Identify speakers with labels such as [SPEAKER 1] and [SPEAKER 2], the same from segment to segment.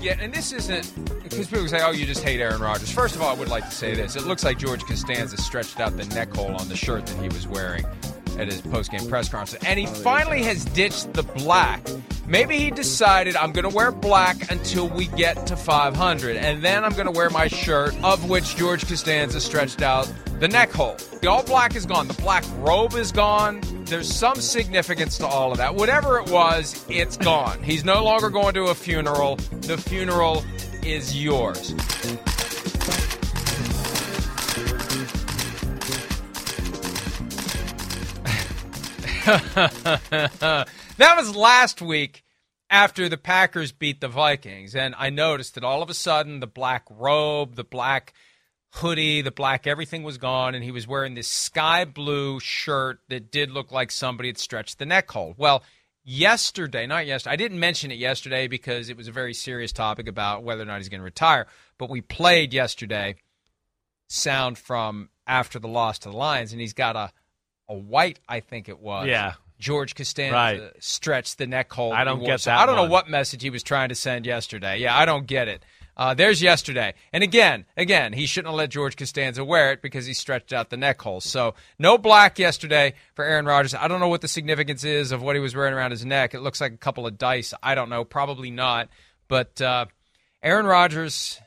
[SPEAKER 1] Get, and this isn't because people say, "Oh, you just hate Aaron Rodgers." First of all, I would like to say this: it looks like George Costanza stretched out the neck hole on the shirt that he was wearing at his post-game press conference, and he finally has ditched the black. Maybe he decided I'm going to wear black until we get to 500, and then I'm going to wear my shirt, of which George Costanza stretched out the neck hole. The all black is gone. The black robe is gone. There's some significance to all of that. Whatever it was, it's gone. He's no longer going to a funeral. The funeral is yours. that was last week after the Packers beat the Vikings. And I noticed that all of a sudden the black robe, the black hoodie, the black everything was gone. And he was wearing this sky blue shirt that did look like somebody had stretched the neck hole. Well, yesterday, not yesterday, I didn't mention it yesterday because it was a very serious topic about whether or not he's going to retire. But we played yesterday sound from after the loss to the Lions, and he's got a a white, I think it was.
[SPEAKER 2] Yeah.
[SPEAKER 1] George Costanza
[SPEAKER 2] Right.
[SPEAKER 1] stretched the neck hole.
[SPEAKER 2] I don't get
[SPEAKER 1] So
[SPEAKER 2] that
[SPEAKER 1] I don't know what message he was trying to send yesterday. Yeah, I don't get it. Uh, there's yesterday. And again, again, he shouldn't have let George Costanza wear it because he stretched out the neck hole. So no black yesterday for Aaron Rodgers. I don't know what the significance is of what he was wearing around his neck. It looks like a couple of dice. I don't know. Probably not. But uh, Aaron Rodgers,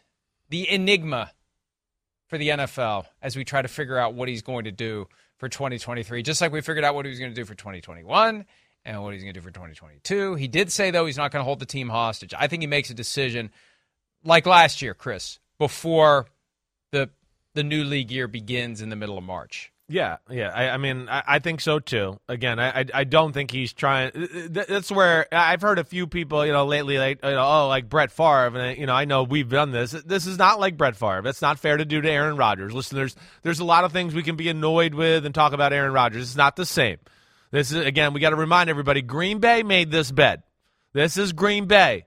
[SPEAKER 1] the enigma for the NFL as we try to figure out what he's going to do for 2023, just like we figured out what he was going to do for 2021 and what he's going to do for 2022. He did say, though, he's not going to hold the team hostage. I think he makes a decision like last year, Chris, before the the new league year begins in the middle of March.
[SPEAKER 2] Yeah, yeah. I, I mean, I, I think so too. Again, I, I, don't think he's trying. That's where I've heard a few people, you know, lately, like, you know, oh, like Brett Favre, and uh, you know, I know we've done this. This is not like Brett Favre. That's not fair to do to Aaron Rodgers. Listen, there's there's a lot of things we can be annoyed with and talk about Aaron Rodgers. It's not the same. This is again, we got to remind everybody: Green Bay made this bet. This is Green Bay.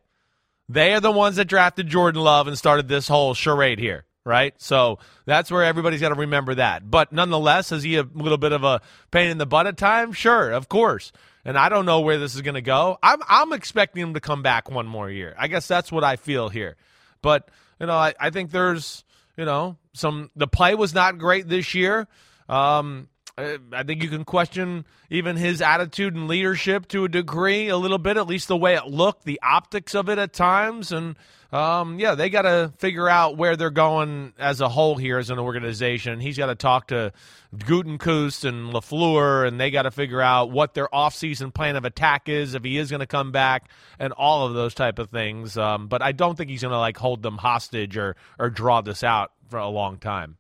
[SPEAKER 2] They are the ones that drafted Jordan Love and started this whole charade here, right? So that's where everybody's got to remember that. But nonetheless, is he a little bit of a pain in the butt at times? Sure, of course. And I don't know where this is going to go. I'm I'm expecting him to come back one more year. I guess that's what I feel here. But you know, I, I think there's you know some the play was not great this year. Um, I think you can question even his attitude and leadership to a degree, a little bit, at least the way it looked, the optics of it at times. And um, yeah, they got to figure out where they're going as a whole here as an organization. He's got to talk to Gutekunst and LaFleur, and they got to figure out what their offseason plan of attack is, if he is going to come back, and all of those type of things. Um, but I don't think he's going to like hold them hostage or, or draw this out for a long time.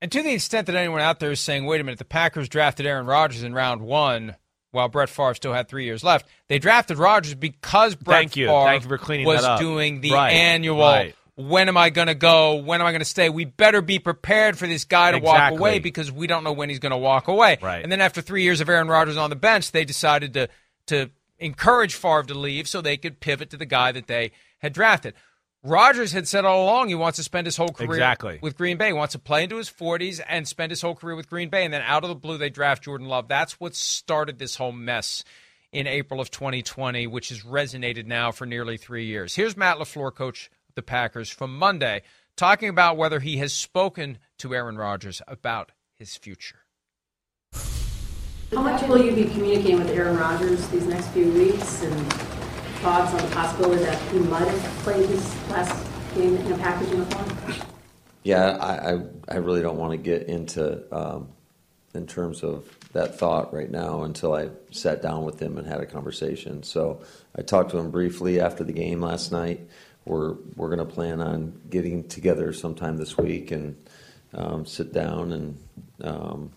[SPEAKER 1] And to the extent that anyone out there is saying, wait a minute, the Packers drafted Aaron Rodgers in round one while Brett Favre still had three years left. They drafted Rodgers because Brett
[SPEAKER 2] Thank you.
[SPEAKER 1] Favre
[SPEAKER 2] Thank you for cleaning
[SPEAKER 1] was
[SPEAKER 2] that up.
[SPEAKER 1] doing the
[SPEAKER 2] Right.
[SPEAKER 1] annual
[SPEAKER 2] Right.
[SPEAKER 1] when am I going to go? When am I going to stay? We better be prepared for this guy to
[SPEAKER 2] Exactly.
[SPEAKER 1] walk away because we don't know when he's going to walk away.
[SPEAKER 2] Right.
[SPEAKER 1] And then after three years of Aaron Rodgers on the bench, they decided to to encourage Favre to leave so they could pivot to the guy that they had drafted. Rodgers had said all along he wants to spend his whole career
[SPEAKER 2] Exactly.
[SPEAKER 1] with Green Bay. He wants to play into his 40s and spend his whole career with Green Bay. And then out of the blue, they draft Jordan Love. That's what started this whole mess in April of 2020, which has resonated now for nearly three years. Here's Matt LaFleur, coach of the Packers, from Monday, talking about whether he has spoken to Aaron Rodgers about his future.
[SPEAKER 3] How much will you be communicating with Aaron Rodgers these next few weeks and thoughts on the possibility that he might have played his last game in a Packers uniform?
[SPEAKER 4] Yeah, I, I, I really don't want to get into um, in terms of that thought right now until I sat down with him and had a conversation. So I talked to him briefly after the game last night. We're we're going to plan on getting together sometime this week and um, sit down and um,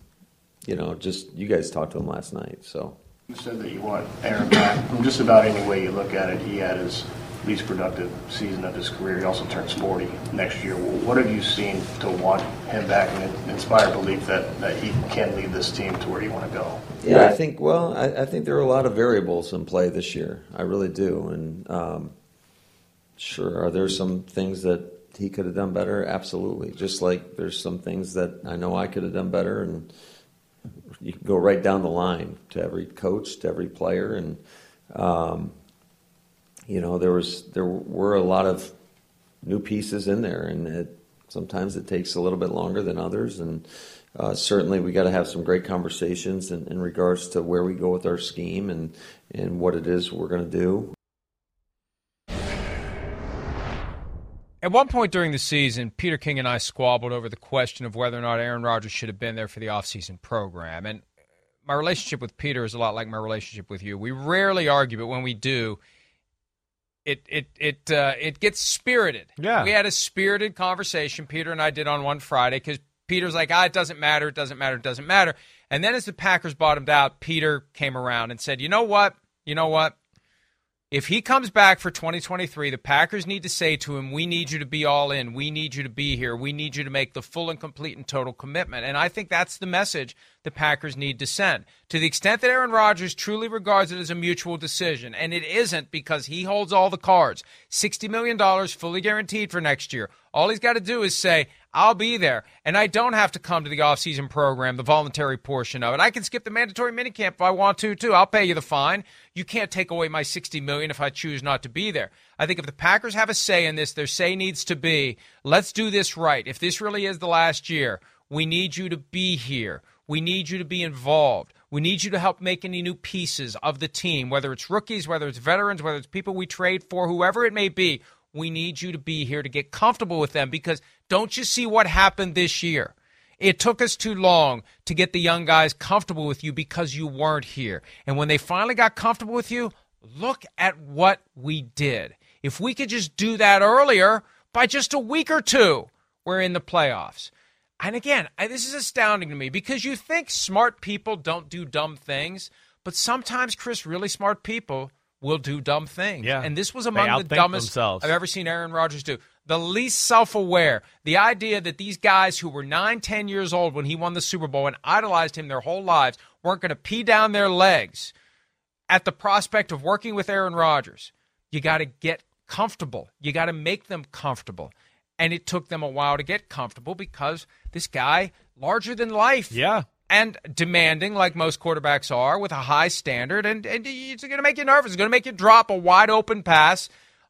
[SPEAKER 4] you know just you guys talked to him last night. So
[SPEAKER 5] You said that you want Aaron back. From just about any way you look at it, he had his least productive season of his career. He also turns 40 next year. What have you seen to want him back and inspire belief that, that he can lead this team to where you want to go?
[SPEAKER 4] Yeah, I think. Well, I, I think there are a lot of variables in play this year. I really do, and um, sure, are there some things that he could have done better? Absolutely. Just like there's some things that I know I could have done better, and you can go right down the line to every coach, to every player, and um, you know there was there were a lot of new pieces in there, and it, sometimes it takes a little bit longer than others, and uh, certainly we got to have some great conversations in, in regards to where we go with our scheme and and what it is we're going to do.
[SPEAKER 1] At one point during the season, Peter King and I squabbled over the question of whether or not Aaron Rodgers should have been there for the offseason program. And my relationship with Peter is a lot like my relationship with you. We rarely argue, but when we do, it it it uh, it gets spirited.
[SPEAKER 2] Yeah.
[SPEAKER 1] we had a spirited conversation. Peter and I did on one Friday because Peter's like, ah, it doesn't matter, it doesn't matter, it doesn't matter. And then as the Packers bottomed out, Peter came around and said, you know what, you know what, if he comes back for 2023, the Packers need to say to him, We need you to be all in. We need you to be here. We need you to make the full and complete and total commitment. And I think that's the message the Packers need to send. To the extent that Aaron Rodgers truly regards it as a mutual decision, and it isn't because he holds all the cards $60 million fully guaranteed for next year. All he's got to do is say, I'll be there. And I don't have to come to the offseason program, the voluntary portion of it. I can skip the mandatory minicamp if I want to, too. I'll pay you the fine. You can't take away my 60 million if I choose not to be there. I think if the Packers have a say in this, their say needs to be, let's do this right. If this really is the last year, we need you to be here. We need you to be involved. We need you to help make any new pieces of the team, whether it's rookies, whether it's veterans, whether it's people we trade for, whoever it may be. We need you to be here to get comfortable with them because don't you see what happened this year? It took us too long to get the young guys comfortable with you because you weren't here. And when they finally got comfortable with you, look at what we did. If we could just do that earlier, by just a week or two, we're in the playoffs. And again, I, this is astounding to me because you think smart people don't do dumb things, but sometimes, Chris, really smart people will do dumb things.
[SPEAKER 2] Yeah.
[SPEAKER 1] And this was among the dumbest
[SPEAKER 2] themselves.
[SPEAKER 1] I've ever seen Aaron Rodgers do. The least self aware. The idea that these guys who were nine, ten years old when he won the Super Bowl and idolized him their whole lives weren't going to pee down their legs at the prospect of working with Aaron Rodgers. You got to get comfortable. You got to make them comfortable. And it took them a while to get comfortable because this guy, larger than life.
[SPEAKER 2] Yeah.
[SPEAKER 1] And demanding, like most quarterbacks are, with a high standard, and, and it's going to make you nervous. It's going to make you drop a wide open pass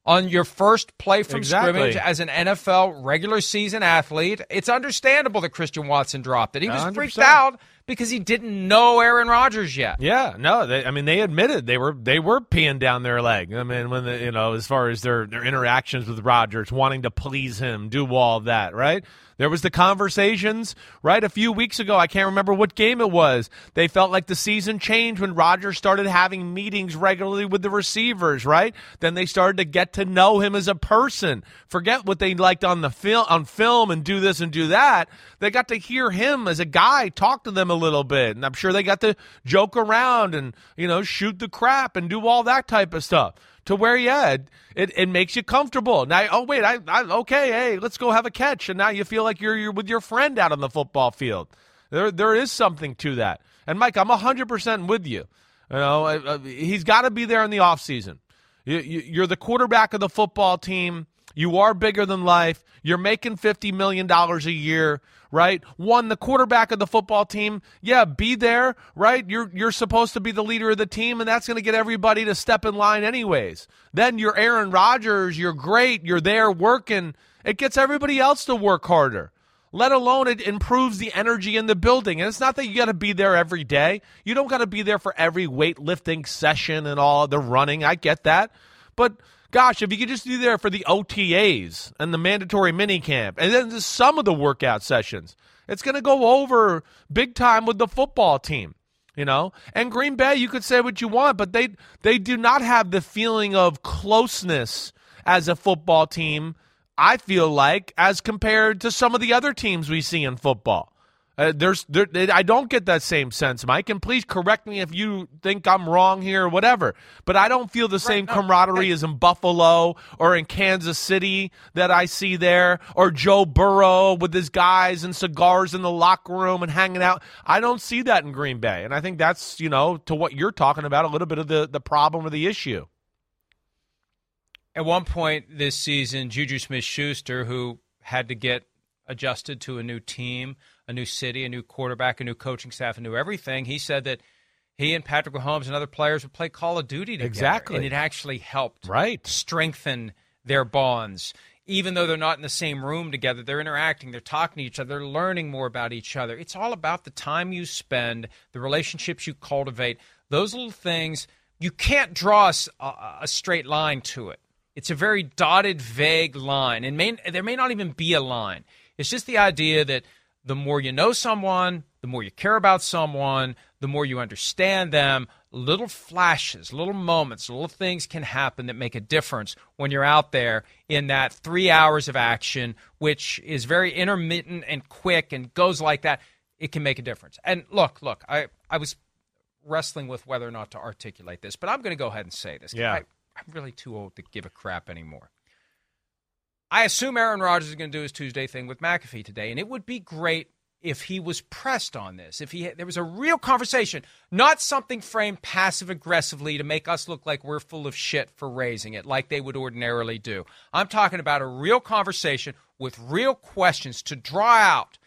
[SPEAKER 1] on your first play from
[SPEAKER 2] Exactly.
[SPEAKER 1] scrimmage as an NFL regular season athlete. It's understandable that Christian Watson dropped it. He was freaked
[SPEAKER 2] 100%.
[SPEAKER 1] out because he didn't know Aaron Rodgers yet.
[SPEAKER 2] Yeah, no, they, I mean they admitted they were they were peeing down their leg. I mean, when the, you know, as far as their their interactions with Rodgers, wanting to please him, do all that, right? There was the conversations, right? A few weeks ago, I can't remember what game it was. They felt like the season changed when Rodgers started having meetings regularly with the receivers, right? Then they started to get to know him as a person. Forget what they liked on the film on film and do this and do that. They got to hear him as a guy talk to them a little bit, and I'm sure they got to joke around and you know shoot the crap and do all that type of stuff. to where yeah, it, it, makes you comfortable. Now, oh wait, I, I okay, hey, let's go have a catch, and now you feel like you're you're with your friend out on the football field. There there is something to that. And Mike, I'm hundred percent with you. You know, he's got to be there in the off season. You, you, you're the quarterback of the football team. You are bigger than life. You're making $50 million a year, right? One, the quarterback of the football team. Yeah, be there, right? You're, you're supposed to be the leader of the team, and that's going to get everybody to step in line anyways. Then you're Aaron Rodgers. You're great. You're there working. It gets everybody else to work harder let alone it improves the energy in the building. And it's not that you got to be there every day. You don't got to be there for every weightlifting session and all the running. I get that. But Gosh, if you could just be there for the OTAs and the mandatory mini camp and then just some of the workout sessions, it's going to go over big time with the football team. You know, and Green Bay, you could say what you want, but they they do not have the feeling of closeness as a football team. I feel like as compared to some of the other teams we see in football. Uh, there's, there, I don't get that same sense, Mike. And please correct me if you think I'm wrong here or whatever. But I don't feel the right, same no, camaraderie as in Buffalo or in Kansas City that I see there, or Joe Burrow with his guys and cigars in the locker room and hanging out. I don't see that in Green Bay, and I think that's you know to what you're talking about a little bit of the the problem or the issue.
[SPEAKER 1] At one point this season, Juju Smith-Schuster, who had to get adjusted to a new team a new city, a new quarterback, a new coaching staff, a new everything. He said that he and Patrick Mahomes and other players would play Call of Duty together.
[SPEAKER 2] Exactly.
[SPEAKER 1] And it actually helped
[SPEAKER 2] right.
[SPEAKER 1] strengthen their bonds. Even though they're not in the same room together, they're interacting, they're talking to each other, they're learning more about each other. It's all about the time you spend, the relationships you cultivate. Those little things, you can't draw a, a straight line to it. It's a very dotted, vague line. And may, there may not even be a line. It's just the idea that – the more you know someone, the more you care about someone, the more you understand them, little flashes, little moments, little things can happen that make a difference when you're out there in that three hours of action, which is very intermittent and quick and goes like that. It can make a difference. And look, look, I, I was wrestling with whether or not to articulate this, but I'm going to go ahead and say this.
[SPEAKER 2] Yeah.
[SPEAKER 1] I, I'm really too old to give a crap anymore. I assume Aaron Rodgers is going to do his Tuesday thing with McAfee today, and it would be great if he was pressed on this. If he there was a real conversation, not something framed passive aggressively to make us look like we're full of shit for raising it, like they would ordinarily do. I'm talking about a real conversation with real questions to draw out.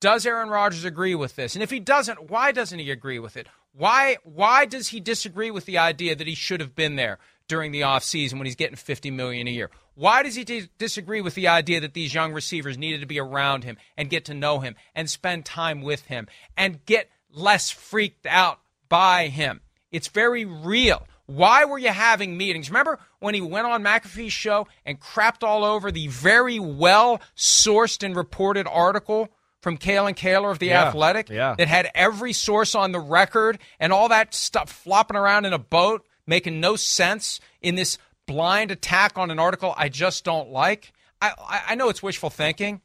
[SPEAKER 1] Does Aaron Rodgers agree with this? And if he doesn't, why doesn't he agree with it? Why why does he disagree with the idea that he should have been there during the offseason when he's getting 50 million a year? Why does he d- disagree with the idea that these young receivers needed to be around him and get to know him and spend time with him and get less freaked out by him? It's very real. Why were you having meetings? Remember when he went on McAfee's show and crapped all over the very well sourced and reported article from Kalyn Kahler of The
[SPEAKER 2] yeah,
[SPEAKER 1] Athletic
[SPEAKER 2] yeah.
[SPEAKER 1] that had every source on the record and all that stuff flopping around in a boat, making no sense in this blind attack on an article I just don't like. I, I know it's wishful thinking.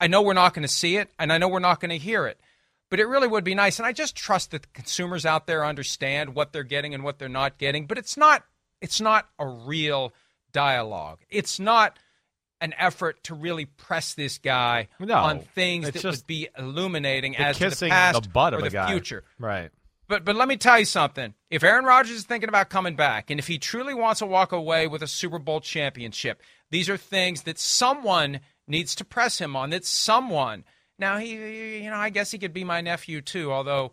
[SPEAKER 1] I know we're not going to see it, and I know we're not going to hear it. But it really would be nice, and I just trust that the consumers out there understand what they're getting and what they're not getting. But it's not it's not a real dialogue. It's not an effort to really press this guy
[SPEAKER 2] no,
[SPEAKER 1] on things that would be illuminating as to
[SPEAKER 2] the
[SPEAKER 1] past
[SPEAKER 2] the butt
[SPEAKER 1] or
[SPEAKER 2] of
[SPEAKER 1] the
[SPEAKER 2] guy.
[SPEAKER 1] future.
[SPEAKER 2] Right.
[SPEAKER 1] But but let me tell you something. If Aaron Rodgers is thinking about coming back, and if he truly wants to walk away with a Super Bowl championship, these are things that someone needs to press him on. That someone. Now he, you know, I guess he could be my nephew too. Although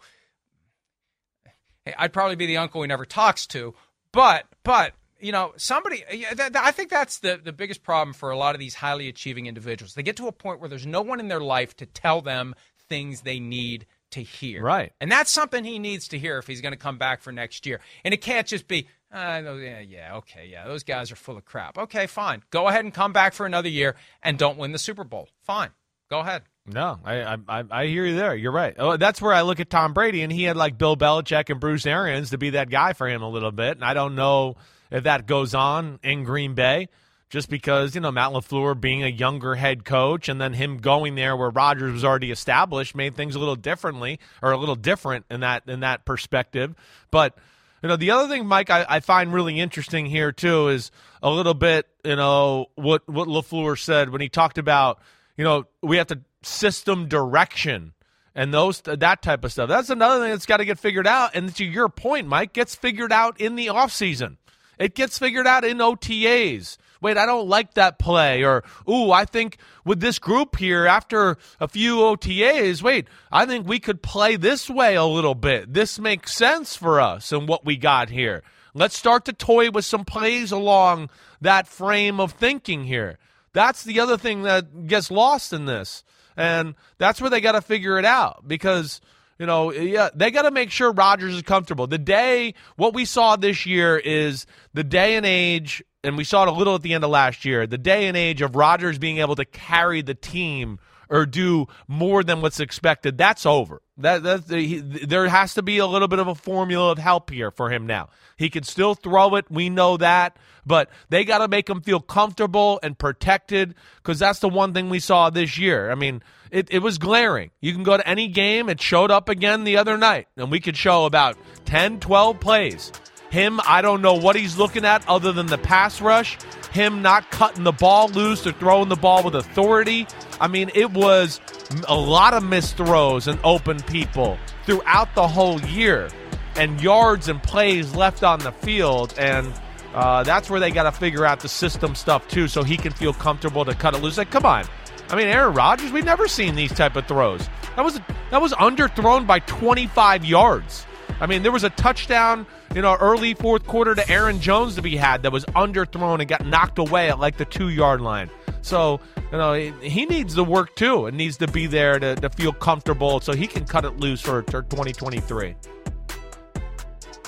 [SPEAKER 1] I'd probably be the uncle he never talks to. But but you know, somebody. I think that's the the biggest problem for a lot of these highly achieving individuals. They get to a point where there's no one in their life to tell them things they need to hear.
[SPEAKER 2] Right.
[SPEAKER 1] And that's something he needs to hear if he's going to come back for next year. And it can't just be, uh, yeah, yeah, okay, yeah, those guys are full of crap. Okay, fine. Go ahead and come back for another year and don't win the Super Bowl. Fine. Go ahead.
[SPEAKER 2] No, I, I I hear you there. You're right. Oh, that's where I look at Tom Brady, and he had like Bill Belichick and Bruce Arians to be that guy for him a little bit. And I don't know if that goes on in Green Bay just because, you know, Matt LaFleur being a younger head coach and then him going there where Rodgers was already established made things a little differently or a little different in that in that perspective. But You know, the other thing, Mike, I, I find really interesting here too is a little bit, you know, what what Lafleur said when he talked about, you know, we have to system direction and those that type of stuff. That's another thing that's got to get figured out. And to your point, Mike, gets figured out in the offseason. It gets figured out in OTAs. Wait, I don't like that play. Or, ooh, I think with this group here, after a few OTAs, wait, I think we could play this way a little bit. This makes sense for us and what we got here. Let's start to toy with some plays along that frame of thinking here. That's the other thing that gets lost in this. And that's where they got to figure it out because you know, yeah, they got to make sure Rodgers is comfortable. The day, what we saw this year is the day and age, and we saw it a little at the end of last year, the day and age of Rodgers being able to carry the team or do more than what's expected. That's over. That, that he, there has to be a little bit of a formula of help here for him now. He can still throw it. We know that, but they got to make him feel comfortable and protected because that's the one thing we saw this year. I mean, it, it was glaring. You can go to any game. It showed up again the other night, and we could show about 10, 12 plays. Him, I don't know what he's looking at other than the pass rush. Him not cutting the ball loose or throwing the ball with authority. I mean, it was a lot of missed throws and open people throughout the whole year, and yards and plays left on the field. And uh, that's where they got to figure out the system stuff too, so he can feel comfortable to cut it loose. Like, come on, I mean, Aaron Rodgers, we've never seen these type of throws. That was that was underthrown by 25 yards. I mean, there was a touchdown, you know, early fourth quarter to Aaron Jones to be had that was underthrown and got knocked away at like the two yard line. So, you know, he needs to work too and needs to be there to, to feel comfortable so he can cut it loose for, for 2023.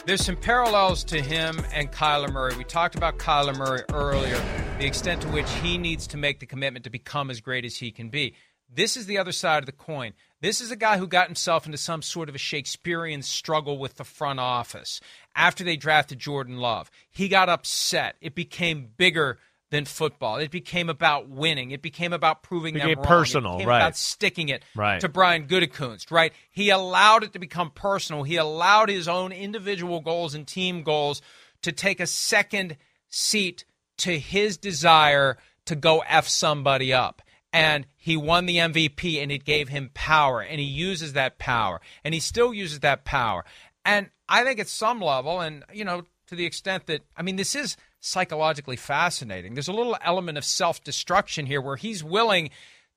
[SPEAKER 1] There's some parallels to him and Kyler Murray. We talked about Kyler Murray earlier, the extent to which he needs to make the commitment to become as great as he can be. This is the other side of the coin. This is a guy who got himself into some sort of a Shakespearean struggle with the front office after they drafted Jordan Love. He got upset. It became bigger than football. It became about winning. It became about proving
[SPEAKER 2] it
[SPEAKER 1] them wrong.
[SPEAKER 2] personal,
[SPEAKER 1] it became
[SPEAKER 2] right.
[SPEAKER 1] About sticking it
[SPEAKER 2] Right.
[SPEAKER 1] to Brian Gutekunst, right? He allowed it to become personal. He allowed his own individual goals and team goals to take a second seat to his desire to go f somebody up. And he won the MVP, and it gave him power, and he uses that power, and he still uses that power. And I think at some level, and you know, to the extent that I mean, this is psychologically fascinating. There's a little element of self destruction here where he's willing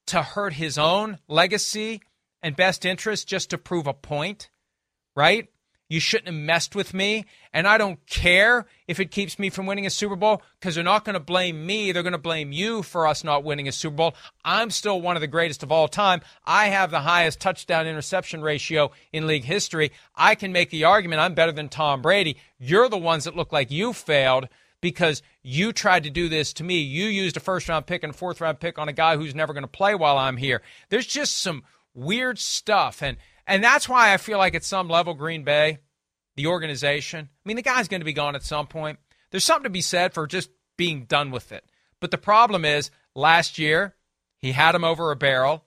[SPEAKER 1] to hurt his own legacy and best interest just to prove a point, right? You shouldn't have messed with me. And I don't care if it keeps me from winning a Super Bowl because they're not going to blame me. They're going to blame you for us not winning a Super Bowl. I'm still one of the greatest of all time. I have the highest touchdown interception ratio in league history. I can make the argument I'm better than Tom Brady. You're the ones that look like you failed because you tried to do this to me. You used a first round pick and a fourth round pick on a guy who's never going to play while I'm here. There's just some weird stuff. And and that's why I feel like at some level, Green Bay, the organization, I mean, the guy's going to be gone at some point. There's something to be said for just being done with it. But the problem is, last year, he had him over a barrel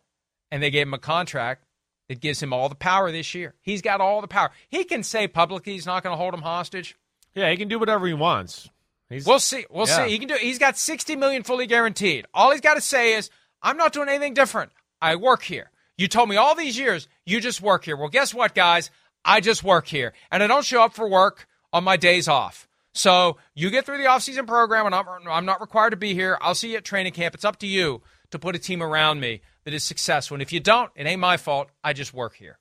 [SPEAKER 1] and they gave him a contract that gives him all the power this year. He's got all the power. He can say publicly he's not going to hold him hostage.
[SPEAKER 2] Yeah, he can do whatever he wants. He's,
[SPEAKER 1] We'll see. We'll
[SPEAKER 2] Yeah.
[SPEAKER 1] see. He can do. He's got 60 million fully guaranteed. All he's got to say is, "I'm not doing anything different. I work here. You told me all these years you just work here. Well, guess what, guys? I just work here, and I don't show up for work on my days off. So you get through the offseason program, and I'm, I'm not required to be here. I'll see you at training camp. It's up to you to put a team around me that is successful. And if you don't, it ain't my fault. I just work here.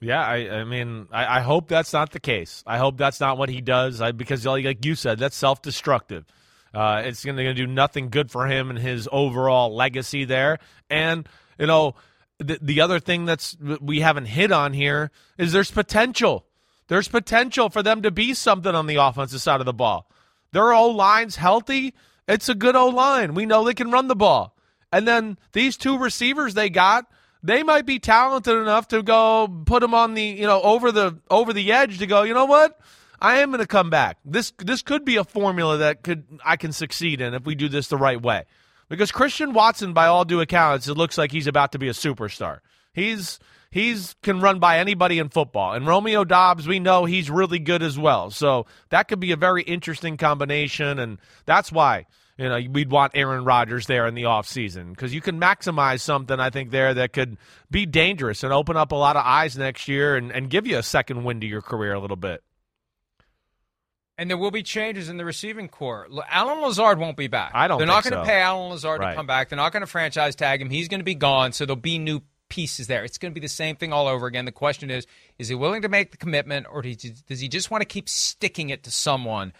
[SPEAKER 2] Yeah, I, I mean, I, I hope that's not the case. I hope that's not what he does I, because, like you said, that's self destructive. Uh, it's going to do nothing good for him and his overall legacy there. And, you know, the, the other thing that's we haven't hit on here is there's potential. There's potential for them to be something on the offensive side of the ball. Their O line's healthy. It's a good O line. We know they can run the ball. And then these two receivers they got, they might be talented enough to go put them on the you know over the over the edge to go. You know what? I am going to come back. This this could be a formula that could I can succeed in if we do this the right way. Because Christian Watson, by all due accounts, it looks like he's about to be a superstar. He's he's can run by anybody in football. And Romeo Doubs, we know he's really good as well. So that could be a very interesting combination, and that's why you know we'd want Aaron Rodgers there in the offseason because you can maximize something I think there that could be dangerous and open up a lot of eyes next year and, and give you a second wind to your career a little bit.
[SPEAKER 1] And there will be changes in the receiving corps. Allen Lazard won't be back.
[SPEAKER 2] I don't.
[SPEAKER 1] They're not
[SPEAKER 2] going
[SPEAKER 1] to
[SPEAKER 2] so.
[SPEAKER 1] pay Allen Lazard
[SPEAKER 2] right.
[SPEAKER 1] to come back. They're not going to franchise tag him. He's going to be gone. So there'll be new pieces there. It's going to be the same thing all over again. The question is: Is he willing to make the commitment, or does he just want to keep sticking it to someone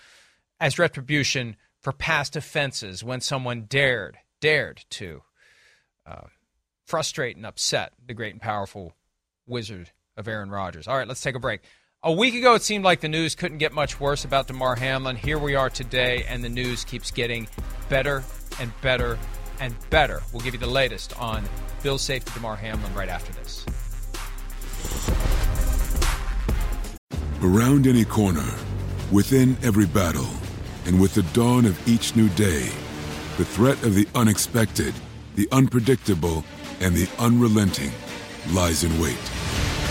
[SPEAKER 1] as retribution for past offenses when someone dared dared to uh, frustrate and upset the great and powerful wizard of Aaron Rodgers? All right, let's take a break. A week ago, it seemed like the news couldn't get much worse about Damar Hamlin. Here we are today, and the news keeps getting better and better and better. We'll give you the latest on Bill safety Damar Hamlin right after this.
[SPEAKER 6] Around any corner, within every battle, and with the dawn of each new day, the threat of the unexpected, the unpredictable, and the unrelenting lies in wait.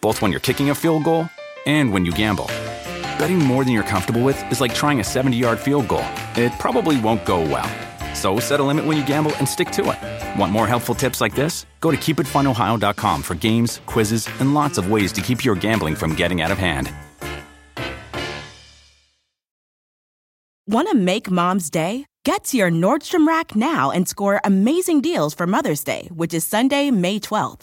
[SPEAKER 7] both when you're kicking a field goal and when you gamble. Betting more than you're comfortable with is like trying a 70 yard field goal. It probably won't go well. So set a limit when you gamble and stick to it. Want more helpful tips like this? Go to keepitfunohio.com for games, quizzes, and lots of ways to keep your gambling from getting out of hand.
[SPEAKER 8] Want to make mom's day? Get to your Nordstrom Rack now and score amazing deals for Mother's Day, which is Sunday, May 12th.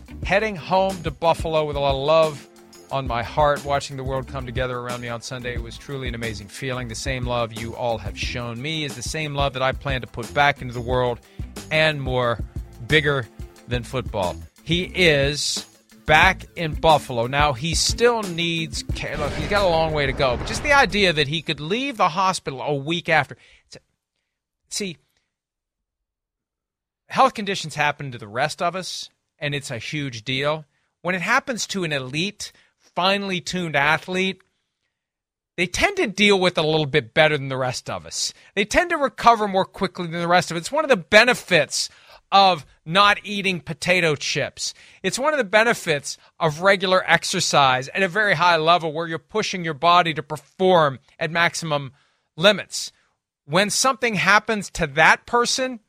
[SPEAKER 1] heading home to Buffalo with a lot of love on my heart. Watching the world come together around me on Sunday was truly an amazing feeling. The same love you all have shown me is the same love that I plan to put back into the world and more, bigger than football. He is back in Buffalo. Now, he still needs care. Look, he's got a long way to go, but just the idea that he could leave the hospital a week after. See, health conditions happen to the rest of us, and it's a huge deal. When it happens to an elite, finely tuned athlete, they tend to deal with it a little bit better than the rest of us. They tend to recover more quickly than the rest of us. It's one of the benefits of not eating potato chips. It's one of the benefits of regular exercise at a very high level where you're pushing your body to perform at maximum limits. When something happens to that person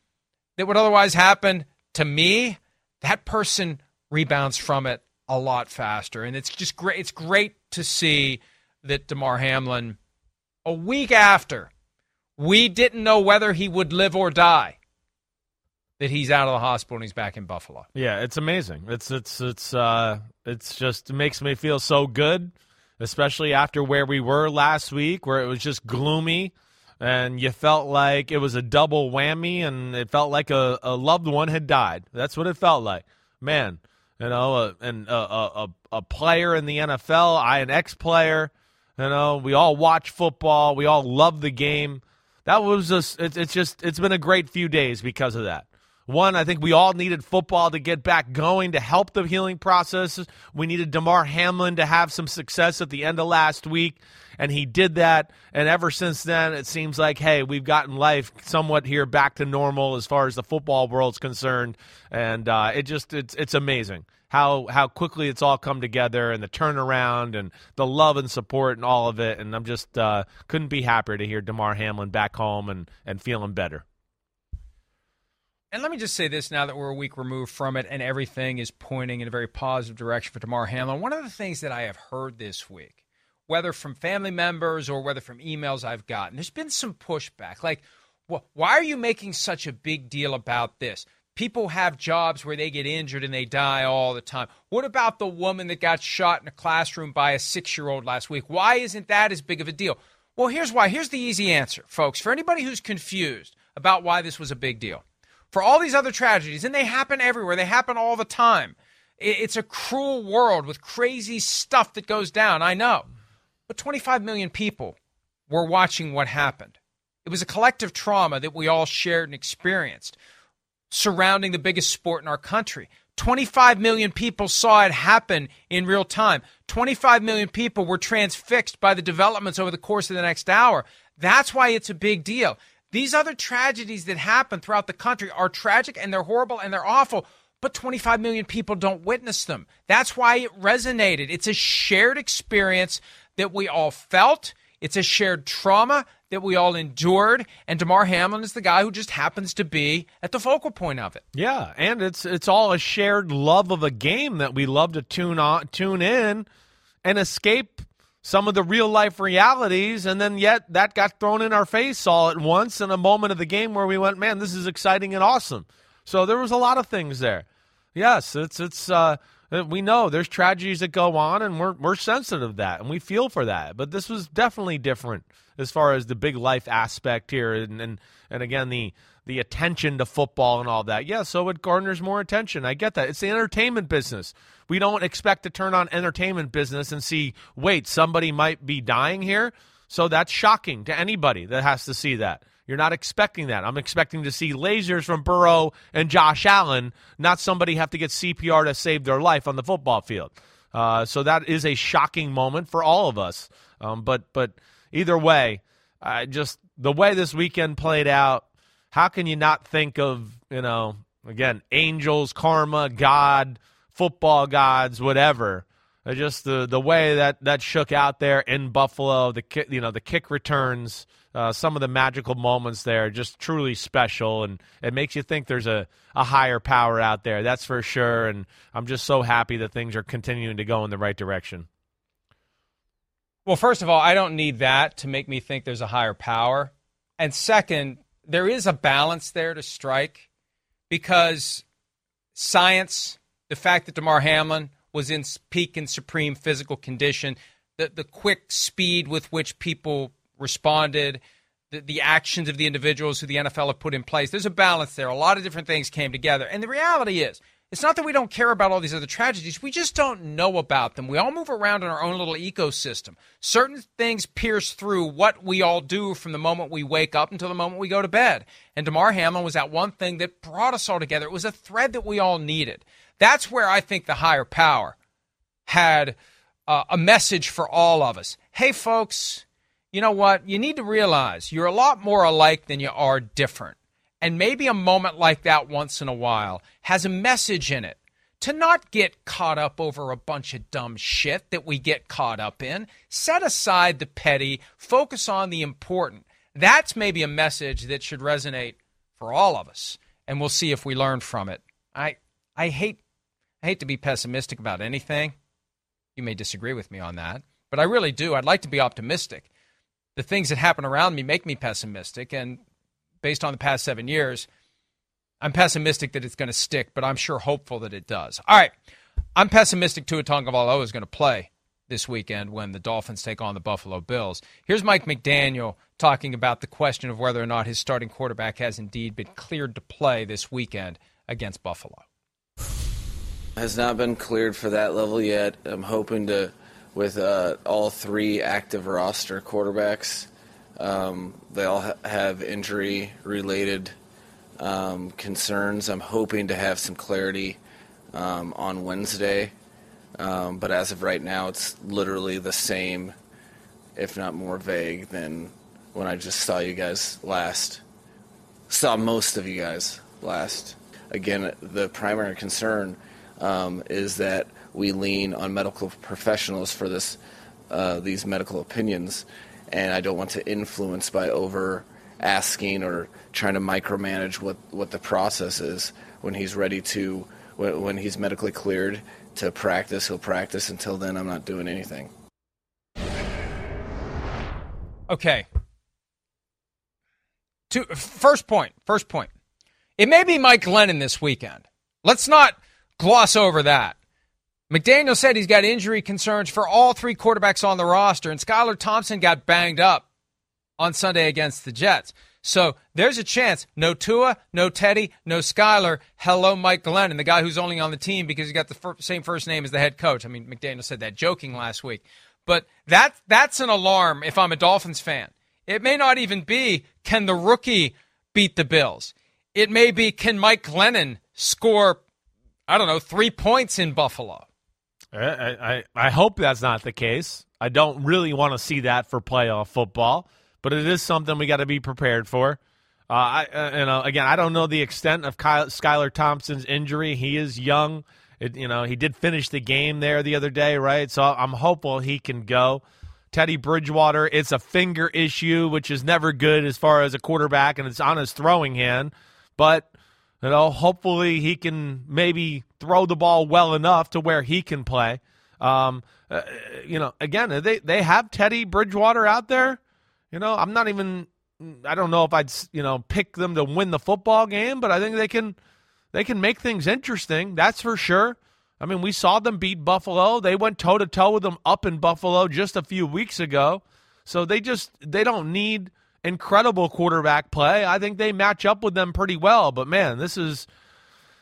[SPEAKER 1] that would otherwise happen to me, that person rebounds from it a lot faster. And it's just great. It's great to see that Damar Hamlin, a week after we didn't know whether he would live or die, that he's out of the hospital and he's back in Buffalo.
[SPEAKER 2] Yeah, it's amazing. It's it's it's uh it's just makes me feel so good, especially after where we were last week where it was just gloomy and you felt like it was a double whammy and it felt like a, a loved one had died. That's what it felt like. Man, you know, uh, and a, a, a player in the NFL, I an ex-player, you know, we all watch football, we all love the game. That was just it's just it's been a great few days because of that. One, I think we all needed football to get back going to help the healing process. We needed Damar Hamlin to have some success at the end of last week, and he did that. And ever since then, it seems like, hey, we've gotten life somewhat here back to normal as far as the football world's concerned. And uh, it just it's it's amazing how how quickly it's all come together and the turnaround and the love and support and all of it. And I'm just uh, couldn't be happier to hear Damar Hamlin back home and and feeling better.
[SPEAKER 1] And let me just say this now that we're a week removed from it and everything is pointing in a very positive direction for Damar Hamlin. One of the things that I have heard this week, whether from family members or whether from emails I've gotten, there's been some pushback. Like, why are you making such a big deal about this? People have jobs where they get injured and they die all the time. What about the woman that got shot in a classroom by a six year old last week? Why isn't that as big of a deal? Well, here's why. Here's the easy answer, folks. For anybody who's confused about why this was a big deal, for all these other tragedies, and they happen everywhere, they happen all the time. It's a cruel world with crazy stuff that goes down, I know. But 25 million people were watching what happened. It was a collective trauma that we all shared and experienced surrounding the biggest sport in our country. 25 million people saw it happen in real time. 25 million people were transfixed by the developments over the course of the next hour. That's why it's a big deal. These other tragedies that happen throughout the country are tragic and they're horrible and they're awful, but 25 million people don't witness them. That's why it resonated. It's a shared experience that we all felt. It's a shared trauma that we all endured, and Damar Hamlin is the guy who just happens to be at the focal point of it.
[SPEAKER 2] Yeah, and it's it's all a shared love of a game that we love to tune on, tune in, and escape some of the real life realities, and then yet that got thrown in our face all at once in a moment of the game where we went, man, this is exciting and awesome. So there was a lot of things there. Yes, it's it's. Uh, we know there's tragedies that go on, and we're we're sensitive to that, and we feel for that. But this was definitely different as far as the big life aspect here, and and, and again the the attention to football and all that. Yeah, so it garners more attention. I get that. It's the entertainment business. We don't expect to turn on entertainment business and see, wait, somebody might be dying here. So that's shocking to anybody that has to see that. You're not expecting that. I'm expecting to see lasers from Burrow and Josh Allen, not somebody have to get CPR to save their life on the football field. Uh, so that is a shocking moment for all of us. Um, but but either way, I just the way this weekend played out, how can you not think of you know again angels, karma, God, football gods, whatever? Uh, just the the way that that shook out there in Buffalo, the you know the kick returns, uh, some of the magical moments there, just truly special, and it makes you think there's a a higher power out there. That's for sure, and I'm just so happy that things are continuing to go in the right direction.
[SPEAKER 1] Well, first of all, I don't need that to make me think there's a higher power. And second, there is a balance there to strike because science, the fact that Damar Hamlin was in peak and supreme physical condition, the, the quick speed with which people responded, the, the actions of the individuals who the NFL have put in place, there's a balance there. A lot of different things came together. And the reality is, it's not that we don't care about all these other tragedies. We just don't know about them. We all move around in our own little ecosystem. Certain things pierce through what we all do from the moment we wake up until the moment we go to bed. And Damar Hamlin was that one thing that brought us all together. It was a thread that we all needed. That's where I think the higher power had uh, a message for all of us. Hey, folks, you know what? You need to realize you're a lot more alike than you are different. And maybe a moment like that once in a while has a message in it to not get caught up over a bunch of dumb shit that we get caught up in. Set aside the petty, focus on the important. That's maybe a message that should resonate for all of us, and we'll see if we learn from it. I I hate I hate to be pessimistic about anything. You may disagree with me on that, but I really do. I'd like to be optimistic. The things that happen around me make me pessimistic, and based on the past seven years, I'm pessimistic that it's going to stick, but I'm sure hopeful that it does. All right. I'm pessimistic Tua Tagovailoa is going to play this weekend when the Dolphins take on the Buffalo Bills. Here's Mike McDaniel talking about the question of whether or not his starting quarterback has indeed been cleared to play this weekend against Buffalo.
[SPEAKER 9] Has not been cleared for that level yet. I'm hoping to, with uh, all three active roster quarterbacks, um, they all ha- have injury related um, concerns. I'm hoping to have some clarity um, on Wednesday, um, but as of right now, it's literally the same, if not more vague, than when I just saw you guys last. Saw most of you guys last. Again, the primary concern um, is that we lean on medical professionals for this, uh, these medical opinions and I don't want to influence by over asking or trying to micromanage what, what the process is. When he's ready to, when, when he's medically cleared to practice, he'll practice. Until then, I'm not doing anything.
[SPEAKER 1] Okay. To, first. First point. It may be Mike Glennon this weekend. Let's not gloss over that. McDaniel said he's got injury concerns for all three quarterbacks on the roster, and Skylar Thompson got banged up on Sunday against the Jets. So there's a chance. No Tua, no Teddy, no Skylar. Hello, Mike Glennon, the guy who's only on the team because he got the fir- same first name as the head coach. I mean, McDaniel said that joking last week. But that that's an alarm if I'm a Dolphins fan. It may not even be can the rookie beat the Bills. It may be can Mike Glennon score I don't know, 3 points in Buffalo.
[SPEAKER 2] I, I, I hope that's not the case. I don't really want to see that for playoff football, but it is something we got to be prepared for. Uh, I, uh, you know, again, I don't know the extent of Kyle, Skylar Thompson's injury. He is young. It, you know, he did finish the game there the other day, right? So I'm hopeful he can go. Teddy Bridgewater, it's a finger issue, which is never good as far as a quarterback, and it's on his throwing hand. But you know, hopefully he can maybe throw the ball well enough to where he can play. Um, uh, you know, again, they they have Teddy Bridgewater out there. You know, I'm not even. I don't know if I'd you know pick them to win the football game, but I think they can they can make things interesting. That's for sure. I mean, we saw them beat Buffalo. They went toe to toe with them up in Buffalo just a few weeks ago. So they just they don't need incredible quarterback play. I think they match up with them pretty well. But man, this is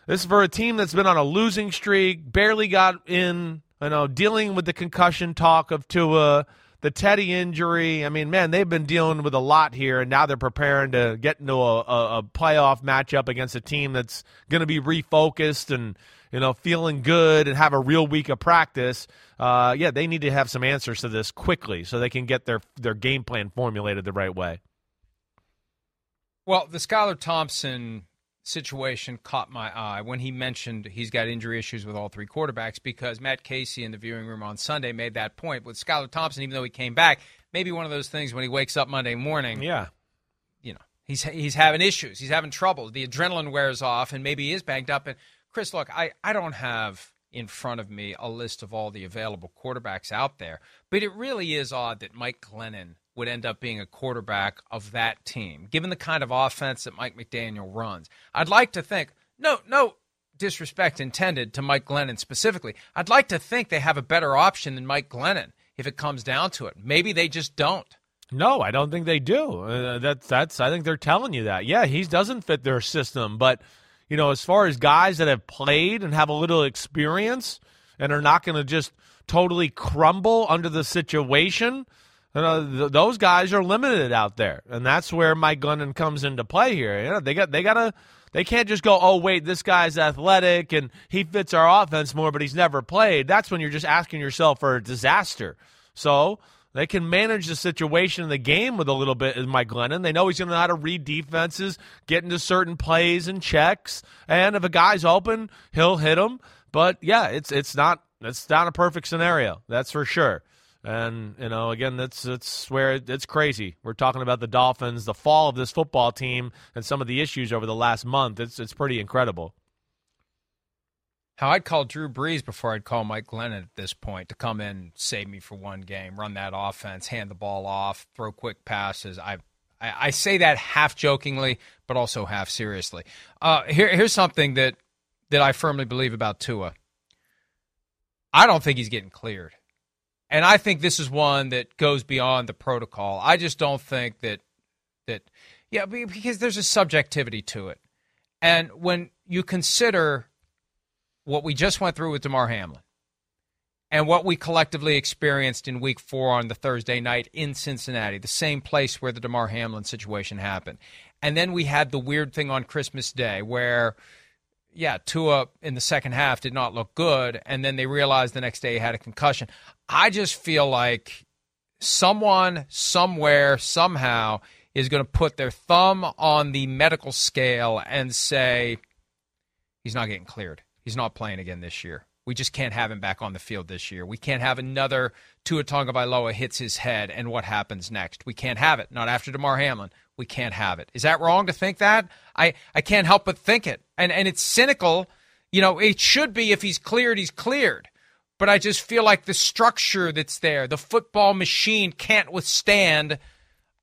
[SPEAKER 2] this is for a team that's been on a losing streak, barely got in, you know, dealing with the concussion talk of Tua, the Teddy injury. I mean, man, they've been dealing with a lot here, and now they're preparing to get into a, a, a playoff matchup against a team that's going to be refocused and you know, feeling good and have a real week of practice, uh, yeah, they need to have some answers to this quickly so they can get their their game plan formulated the right way.
[SPEAKER 1] Well, the Skylar Thompson situation caught my eye when he mentioned he's got injury issues with all three quarterbacks because Matt Casey in the viewing room on Sunday made that point with Skylar Thompson, even though he came back, maybe one of those things when he wakes up Monday morning.
[SPEAKER 2] Yeah.
[SPEAKER 1] You know, he's he's having issues. He's having trouble. The adrenaline wears off and maybe he is banged up. And Chris, look, I, I don't have in front of me a list of all the available quarterbacks out there, but it really is odd that Mike Glennon would end up being a quarterback of that team, given the kind of offense that Mike McDaniel runs. I'd like to think, no, no disrespect intended to Mike Glennon specifically. I'd like to think they have a better option than Mike Glennon if it comes down to it. Maybe they just don't.
[SPEAKER 2] No, I don't think they do. Uh, that's that's. I think they're telling you that. Yeah, he doesn't fit their system, but you know, as far as guys that have played and have a little experience and are not going to just totally crumble under the situation, you uh, know, th- those guys are limited out there, and that's where Mike Glennon comes into play here. You know, they got they got to they can't just go, oh wait, this guy's athletic and he fits our offense more, but he's never played. That's when you're just asking yourself for a disaster. So they can manage the situation in the game with a little bit of Mike Glennon. They know he's going to know how to read defenses, get into certain plays and checks, and if a guy's open, he'll hit him. But yeah, it's it's not it's not a perfect scenario. That's for sure. And you know, again, that's that's where it's crazy. We're talking about the Dolphins, the fall of this football team, and some of the issues over the last month. It's it's pretty incredible.
[SPEAKER 1] How I'd call Drew Brees before I'd call Mike Glennon at this point to come in, save me for one game, run that offense, hand the ball off, throw quick passes. I I, I say that half jokingly, but also half seriously. Uh, here, here's something that that I firmly believe about Tua. I don't think he's getting cleared. And I think this is one that goes beyond the protocol. I just don't think that that yeah, because there's a subjectivity to it. And when you consider what we just went through with Damar Hamlin and what we collectively experienced in week 4 on the Thursday night in Cincinnati, the same place where the Damar Hamlin situation happened. And then we had the weird thing on Christmas Day where yeah, Tua in the second half did not look good, and then they realized the next day he had a concussion. I just feel like someone, somewhere, somehow is going to put their thumb on the medical scale and say he's not getting cleared. He's not playing again this year. We just can't have him back on the field this year. We can't have another Tua Tagovailoa hits his head, and what happens next? We can't have it. Not after Damar Hamlin. We can't have it. Is that wrong to think that? I, I can't help but think it. And and it's cynical. You know, it should be if he's cleared, he's cleared. But I just feel like the structure that's there, the football machine can't withstand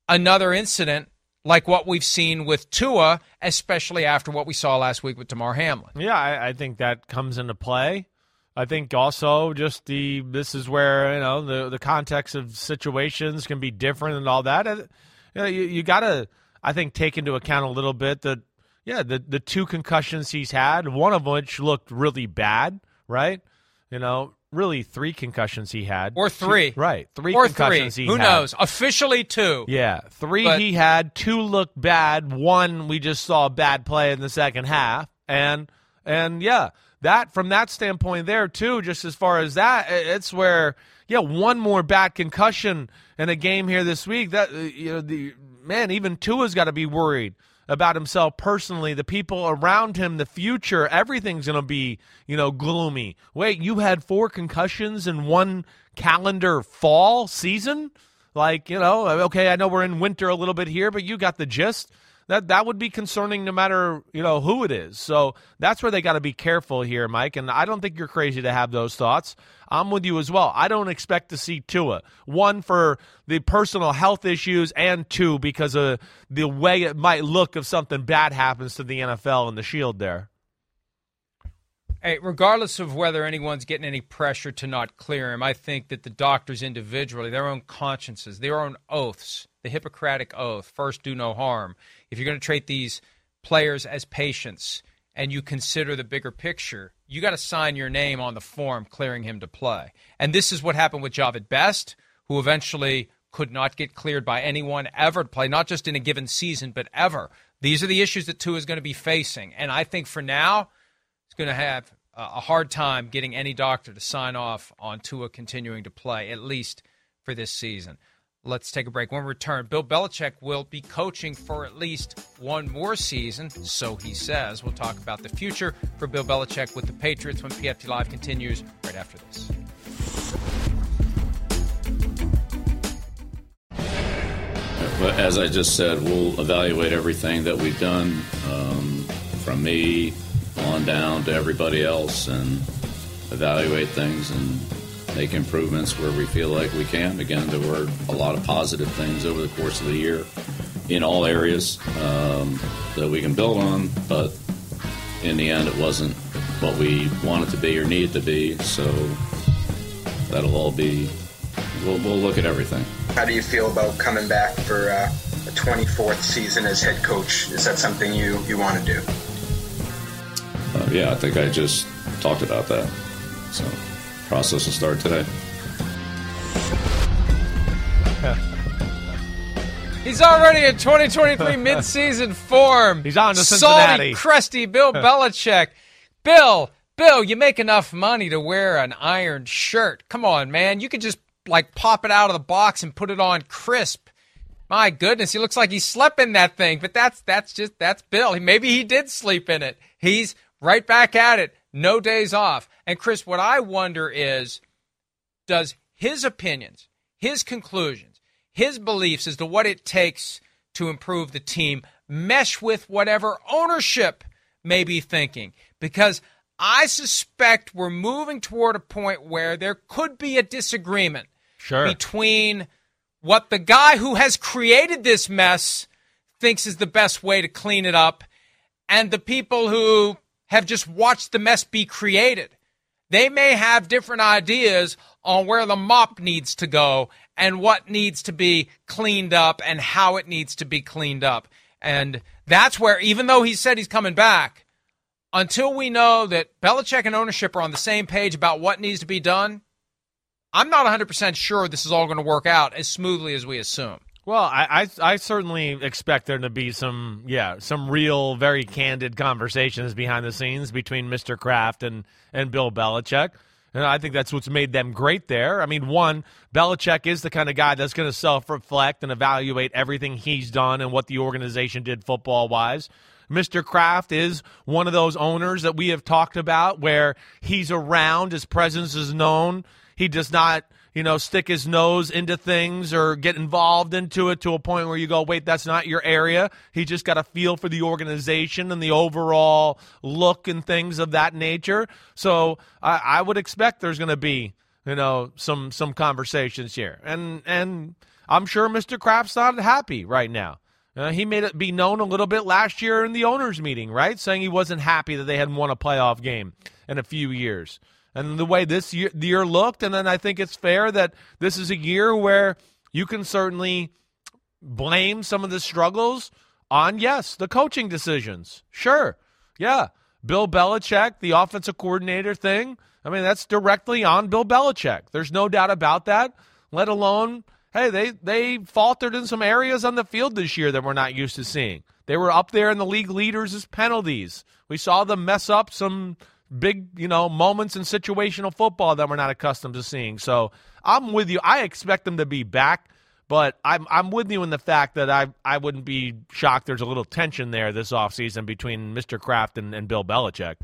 [SPEAKER 1] another incident like what we've seen with Tua, especially after what we saw last week with Damar Hamlin.
[SPEAKER 2] Yeah, I, I think that comes into play. I think also just the this is where you know the the context of situations can be different and all that. You, know, you, you got to I think take into account a little bit that yeah the the two concussions he's had, one of which looked really bad, right? You know, really three concussions he had,
[SPEAKER 1] or three,
[SPEAKER 2] two, right? Three
[SPEAKER 1] or
[SPEAKER 2] concussions
[SPEAKER 1] three.
[SPEAKER 2] he
[SPEAKER 1] Who
[SPEAKER 2] had.
[SPEAKER 1] knows? Officially two.
[SPEAKER 2] Yeah, three
[SPEAKER 1] But-
[SPEAKER 2] he had, two looked bad. One we just saw a bad play in the second half, and and yeah, that from that standpoint there too. Just as far as that, it's where yeah, one more bad concussion in a game here this week. That uh, you know the man, even Tua's got to be worried about himself personally, the people around him, the future, everything's going to be, you know, gloomy. Wait, you had four concussions in one calendar fall season? Like, you know, okay, I know we're in winter a little bit here, but you got the gist. That that would be concerning no matter, you know, who it is. So that's where they got to be careful here, Mike, and I don't think you're crazy to have those thoughts. I'm with you as well. I don't expect to see Tua. One for the personal health issues and two because of the way it might look if something bad happens to the NFL and the Shield there.
[SPEAKER 1] Hey, regardless of whether anyone's getting any pressure to not clear him, I think that the doctors individually, their own consciences, their own oaths, the Hippocratic oath, first do no harm. If you're going to treat these players as patients and you consider the bigger picture, you got to sign your name on the form clearing him to play. And this is what happened with Jahvid Best, who eventually could not get cleared by anyone ever to play, not just in a given season, but ever. These are the issues that Tua is going to be facing. And I think for now, he's going to have a hard time getting any doctor to sign off on Tua continuing to play, at least for this season. Let's take a break. When we return, Bill Belichick will be coaching for at least one more season, so he says. We'll talk about the future for Bill Belichick with the Patriots when PFT Live continues right after this.
[SPEAKER 10] As I just said, we'll evaluate everything that we've done um, from me on down to everybody else and evaluate things and make improvements where we feel like we can. Again, there were a lot of positive things over the course of the year in all areas um, that we can build on, but in the end, it wasn't what we wanted to be or needed to be. So that'll all be, we'll, we'll look at everything.
[SPEAKER 11] How do you feel about coming back for uh, a 24th season as head coach? Is that something you, you want to do?
[SPEAKER 10] Uh, yeah, I think I just talked about that. So, process will start today.
[SPEAKER 1] He's already in 2023 midseason form.
[SPEAKER 2] He's on to
[SPEAKER 1] Salty,
[SPEAKER 2] Cincinnati.
[SPEAKER 1] crusty Bill Belichick. Bill, Bill, you make enough money to wear an iron shirt. Come on, man. You could just like pop it out of the box and put it on crisp. My goodness, he looks like he slept in that thing, but that's that's just that's Bill. Maybe he did sleep in it. He's right back at it. No days off. And Chris, what I wonder is does his opinions, his conclusions, his beliefs as to what it takes to improve the team mesh with whatever ownership may be thinking? Because I suspect we're moving toward a point where there could be a disagreement
[SPEAKER 2] Sure.
[SPEAKER 1] between what the guy who has created this mess thinks is the best way to clean it up and the people who have just watched the mess be created. They may have different ideas on where the mop needs to go and what needs to be cleaned up and how it needs to be cleaned up. And that's where, even though he said he's coming back, until we know that Belichick and ownership are on the same page about what needs to be done, I'm not 100% sure this is all going to work out as smoothly as we assume.
[SPEAKER 2] Well, I, I I certainly expect there to be some yeah some real very candid conversations behind the scenes between Mr. Kraft and and Bill Belichick. And I think that's what's made them great there. I mean, one, Belichick is the kind of guy that's going to self reflect and evaluate everything he's done and what the organization did football wise. Mr. Kraft is one of those owners that we have talked about where he's around, his presence is known. He does not, you know, stick his nose into things or get involved into it to a point where you go, wait, that's not your area. He just got a feel for the organization and the overall look and things of that nature. So I, I would expect there's going to be, you know, some some conversations here, and and I'm sure Mr. Kraft's not happy right now. Uh, he made it be known a little bit last year in the owners' meeting, right? Saying he wasn't happy that they hadn't won a playoff game in a few years. And the way this year, year looked, and then I think it's fair that this is a year where you can certainly blame some of the struggles on, yes, the coaching decisions. Sure. Yeah. Bill Belichick, the offensive coordinator thing. I mean, that's directly on Bill Belichick. There's no doubt about that, let alone hey, they they faltered in some areas on the field this year that we're not used to seeing. They were up there in the league leaders as penalties. We saw them mess up some big, you know, moments in situational football that we're not accustomed to seeing. So I'm with you. I expect them to be back, but I'm I'm with you in the fact that I I wouldn't be shocked there's a little tension there this offseason between Mr. Kraft and, and Bill Belichick.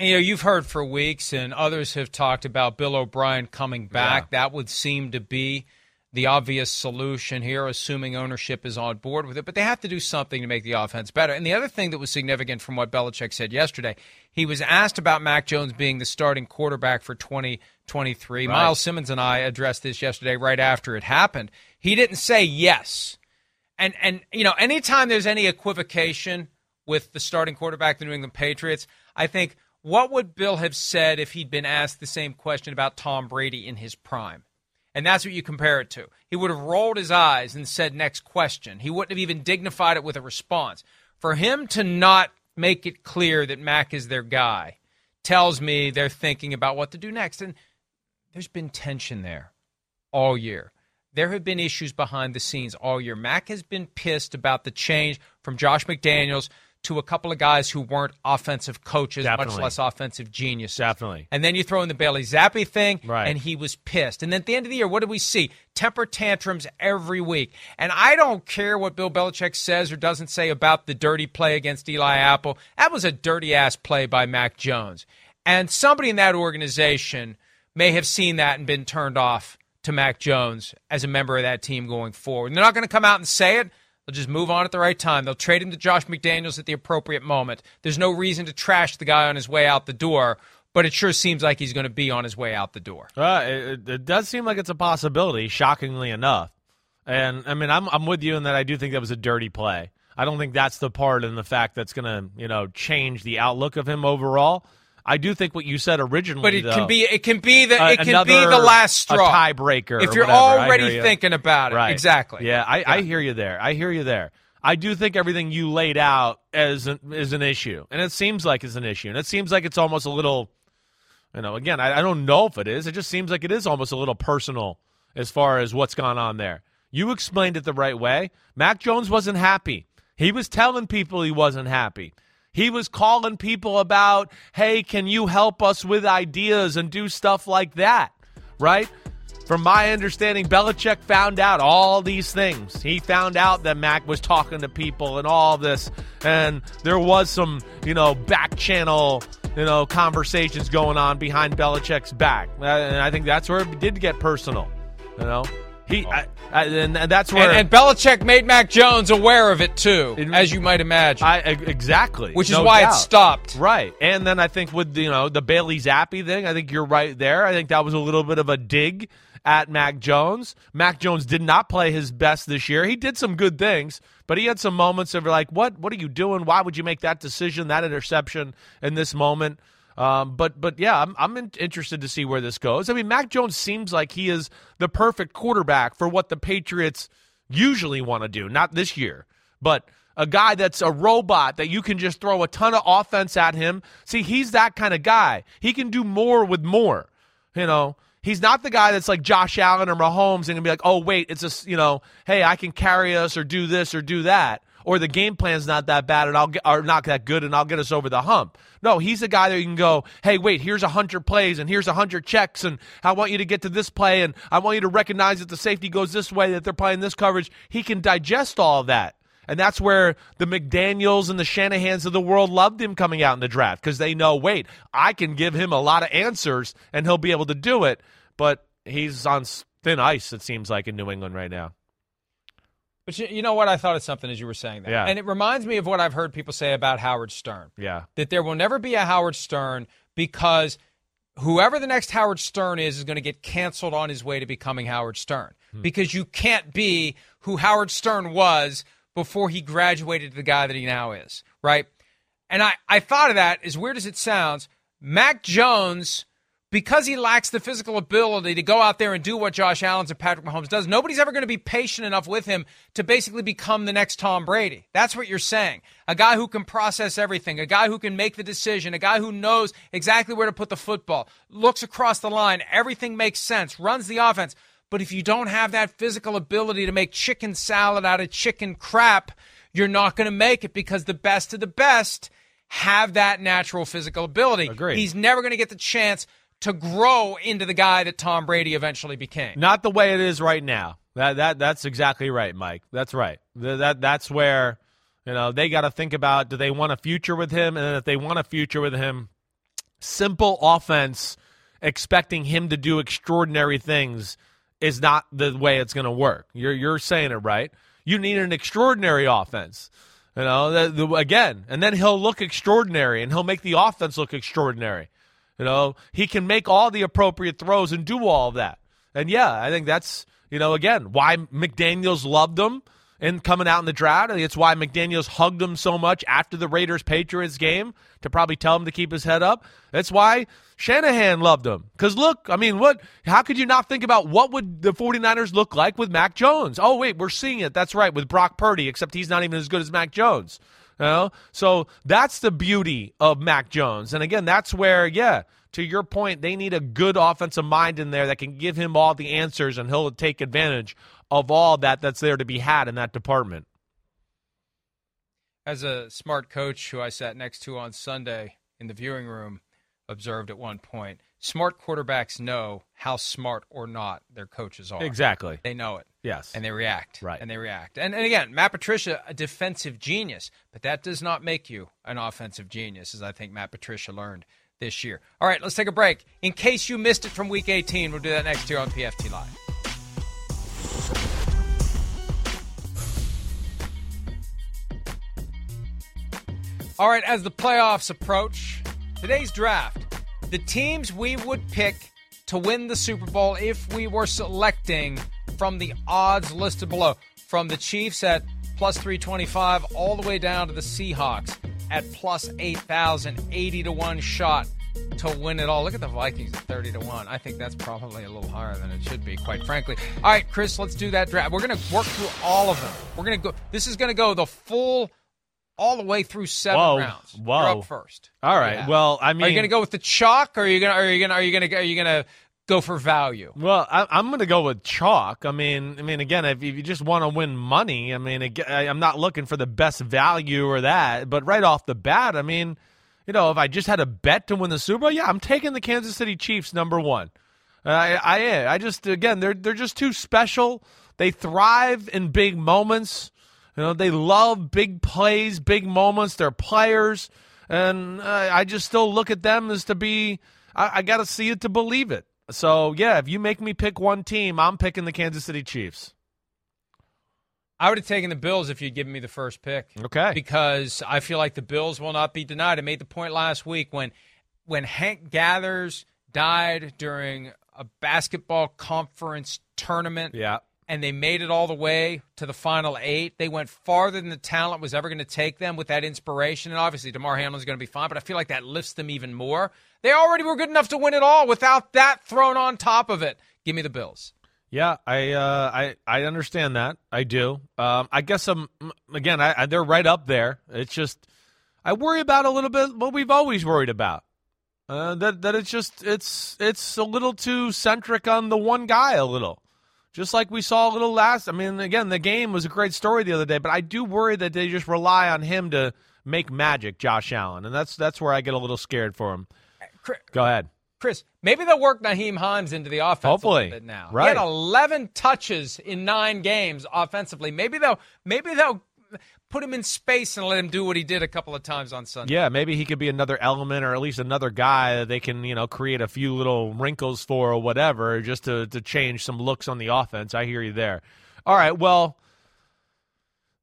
[SPEAKER 1] You know, you've heard for weeks, and others have talked about Bill O'Brien coming back. Yeah. That would seem to be the obvious solution here, assuming ownership is on board with it. But they have to do something to make the offense better. And the other thing that was significant from what Belichick said yesterday, he was asked about Mac Jones being the starting quarterback for 2023. Right. Myles Simmons and I addressed this yesterday right after it happened. He didn't say yes. And and you know, anytime there's any equivocation with the starting quarterback, the New England Patriots, I think what would Bill have said if he'd been asked the same question about Tom Brady in his prime? And that's what you compare it to. He would have rolled his eyes and said, next question. He wouldn't have even dignified it with a response. For him to not make it clear that Mac is their guy tells me they're thinking about what to do next. And there's been tension there all year. There have been issues behind the scenes all year. Mac has been pissed about the change from Josh McDaniels to a couple of guys who weren't offensive coaches, Definitely. much less offensive geniuses.
[SPEAKER 2] Definitely.
[SPEAKER 1] And then you throw in the Bailey Zappe thing, right. and he was pissed. And then at the end of the year, what did we see? Temper tantrums every week. And I don't care what Bill Belichick says or doesn't say about the dirty play against Eli Apple. That was a dirty ass play by Mac Jones. And somebody in that organization may have seen that and been turned off to Mac Jones as a member of that team going forward. And they're not going to come out and say it They'll just move on at the right time. They'll trade him to Josh McDaniels at the appropriate moment. There's no reason to trash the guy on his way out the door, but it sure seems like he's going to be on his way out the door.
[SPEAKER 2] Uh, it, it does seem like it's a possibility, shockingly enough. And I mean, I'm I'm with you in that I do think that was a dirty play. I don't think that's the part in the fact that's going to you know change the outlook of him overall. I do think what you said originally,
[SPEAKER 1] but it
[SPEAKER 2] though,
[SPEAKER 1] can be it can be the uh, it can be the last straw,
[SPEAKER 2] tiebreaker.
[SPEAKER 1] If you're
[SPEAKER 2] whatever.
[SPEAKER 1] already thinking about it,
[SPEAKER 2] right.
[SPEAKER 1] exactly.
[SPEAKER 2] Yeah, I, yeah. I hear you there. I hear you there. I do think everything you laid out as an, is an issue, and it seems like it's an issue, and it seems like it's almost a little, you know. Again, I, I don't know if it is. It just seems like it is almost a little personal as far as what's gone on there. You explained it the right way. Mac Jones wasn't happy. He was telling people he wasn't happy. He was calling people about, hey, can you help us with ideas and do stuff like that, right? From my understanding, Belichick found out all these things. He found out that Mac was talking to people and all this, and there was some, you know, back channel, you know, conversations going on behind Belichick's back. Uh, and I think that's where it did get personal, you know. He oh. I, I, and that's where
[SPEAKER 1] and, and, Belichick made Mac Jones aware of it too, it, as you might imagine.
[SPEAKER 2] I, exactly,
[SPEAKER 1] which is
[SPEAKER 2] no
[SPEAKER 1] why
[SPEAKER 2] doubt.
[SPEAKER 1] it stopped.
[SPEAKER 2] Right, and then I think with you know the Bailey Zappe thing, I think you're right there. I think that was a little bit of a dig at Mac Jones. Mac Jones did not play his best this year. He did some good things, but he had some moments of like, what What are you doing? Why would you make that decision, that interception in this moment? Um, but but yeah, I'm I'm in, interested to see where this goes. I mean, Mac Jones seems like he is the perfect quarterback for what the Patriots usually want to do. Not this year, but a guy that's a robot that you can just throw a ton of offense at him. See, he's that kind of guy. He can do more with more. You know, he's not the guy that's like Josh Allen or Mahomes and gonna be like, oh wait, it's a you know, hey, I can carry us or do this or do that or the game plan's not that bad and I'll get or not that good and I'll get us over the hump. No, he's a guy that you can go, hey, wait, here's a hundred plays and here's a hundred checks and I want you to get to this play and I want you to recognize that the safety goes this way, that they're playing this coverage. He can digest all of that. And that's where the McDaniels and the Shanahans of the world loved him coming out in the draft because they know, wait, I can give him a lot of answers and he'll be able to do it. But he's on thin ice, it seems like, in New England right now.
[SPEAKER 1] But you, you know what? I thought of something as you were saying that.
[SPEAKER 2] Yeah.
[SPEAKER 1] And it reminds me of what I've heard people say about Howard Stern.
[SPEAKER 2] Yeah.
[SPEAKER 1] That there will never be a Howard Stern because whoever the next Howard Stern is is going to get canceled on his way to becoming Howard Stern.
[SPEAKER 2] Hmm.
[SPEAKER 1] Because you can't be who Howard Stern was before he graduated to the guy that he now is, right? And I, I thought of that, as weird as it sounds, Mac Jones, because he lacks the physical ability to go out there and do what Josh Allen's and Patrick Mahomes does, nobody's ever going to be patient enough with him to basically become the next Tom Brady. That's what you're saying. A guy who can process everything, a guy who can make the decision, a guy who knows exactly where to put the football, looks across the line, everything makes sense, runs the offense. But if you don't have that physical ability to make chicken salad out of chicken crap, you're not going to make it because the best of the best have that natural physical ability.
[SPEAKER 2] Agreed.
[SPEAKER 1] He's never going to get the chance to grow into the guy that Tom Brady eventually became.
[SPEAKER 2] Not the way it is right now. That that that's exactly right, Mike. That's right. Th- That that's where you know they got to think about: do they want a future with him? And if they want a future with him, simple offense, expecting him to do extraordinary things is not the way it's going to work. You're you're saying it right. You need an extraordinary offense. You know, the, the, again, and then he'll look extraordinary, and he'll make the offense look extraordinary. You know, he can make all the appropriate throws and do all of that. And yeah, I think that's you know again why McDaniels loved him and coming out in the draft. I think it's why McDaniels hugged him so much after the Raiders Patriots game to probably tell him to keep his head up. That's why Shanahan loved him. Because look, I mean, what? How could you not think about what would the 49ers look like with Mac Jones? Oh wait, we're seeing it. That's right with Brock Purdy, except he's not even as good as Mac Jones. You know? So that's the beauty of Mac Jones. And again, that's where, yeah, to your point, they need a good offensive mind in there that can give him all the answers and he'll take advantage of all that that's there to be had in that department.
[SPEAKER 1] As a smart coach who I sat next to on Sunday in the viewing room observed at one point, smart quarterbacks know how smart or not their coaches are.
[SPEAKER 2] Exactly.
[SPEAKER 1] They know it.
[SPEAKER 2] Yes.
[SPEAKER 1] And they react.
[SPEAKER 2] Right.
[SPEAKER 1] And they react. And, and again, Matt Patricia, a defensive genius, but that does not make you an offensive genius, as I think Matt Patricia learned this year. All right, let's take a break. In case you missed it from week 18, we'll do that next year on PFT Live. All right, as the playoffs approach, today's draft, the teams we would pick to win the Super Bowl if we were selecting from the odds listed below, from the Chiefs at plus 325 all the way down to the Seahawks at plus 8,000, 80 to 1 shot to win it all. Look at the Vikings at 30 to 1. I think that's probably a little higher than it should be, quite frankly. All right, Chris, let's do that draft. We're going to work through all of them. We're going to go, this is going to go the full, all the way through seven
[SPEAKER 2] Whoa.
[SPEAKER 1] rounds.
[SPEAKER 2] Whoa.
[SPEAKER 1] You're up first.
[SPEAKER 2] All right.
[SPEAKER 1] Yeah.
[SPEAKER 2] Well, I mean,
[SPEAKER 1] are you going to go with the chalk, or are you going to, are you going to, are you going to, are you going to go for value?
[SPEAKER 2] Well, I, I'm going to go with chalk. I mean, I mean, again, if, if you just want to win money, I mean, ag- I- I'm not looking for the best value or that. But right off the bat, I mean, you know, if I just had a bet to win the Super Bowl, yeah, I'm taking the Kansas City Chiefs number one. I, I, I just again, they're they're just too special. They thrive in big moments. You know, they love big plays, big moments. They're players, and uh, I just still look at them as to be. I, I got to see it to believe it. So yeah, if you make me pick one team, I'm picking the Kansas City Chiefs.
[SPEAKER 1] I would have taken the Bills if you'd given me the first pick.
[SPEAKER 2] Okay.
[SPEAKER 1] Because I feel like the Bills will not be denied. I made the point last week when when Hank Gathers died during a basketball conference tournament.
[SPEAKER 2] Yeah.
[SPEAKER 1] And they made it all the way to the final eight. They went farther than the talent was ever going to take them with that inspiration. And obviously, Damar Hamlin's going to be fine, but I feel like that lifts them even more. They already were good enough to win it all without that thrown on top of it. Give me the Bills.
[SPEAKER 2] Yeah, I uh, I I understand that. I do. Um, I guess I'm again. I, I, they're right up there. It's just I worry about a little bit what we've always worried about. Uh, that that it's just it's it's a little too centric on the one guy. A little, just like we saw a little last. I mean, again, the game was a great story the other day, but I do worry that they just rely on him to make magic, Josh Allen, and that's that's where I get a little scared for him. Go ahead.
[SPEAKER 1] Chris, maybe they'll work Nyheim Hines into the offense
[SPEAKER 2] Hopefully.
[SPEAKER 1] a little bit now.
[SPEAKER 2] Right.
[SPEAKER 1] He had 11 touches in nine games offensively. Maybe they'll maybe they'll put him in space and let him do what he did a couple of times on Sunday.
[SPEAKER 2] Yeah, maybe he could be another element or at least another guy that they can, you know, create a few little wrinkles for or whatever just to, to change some looks on the offense. I hear you there. All right, well,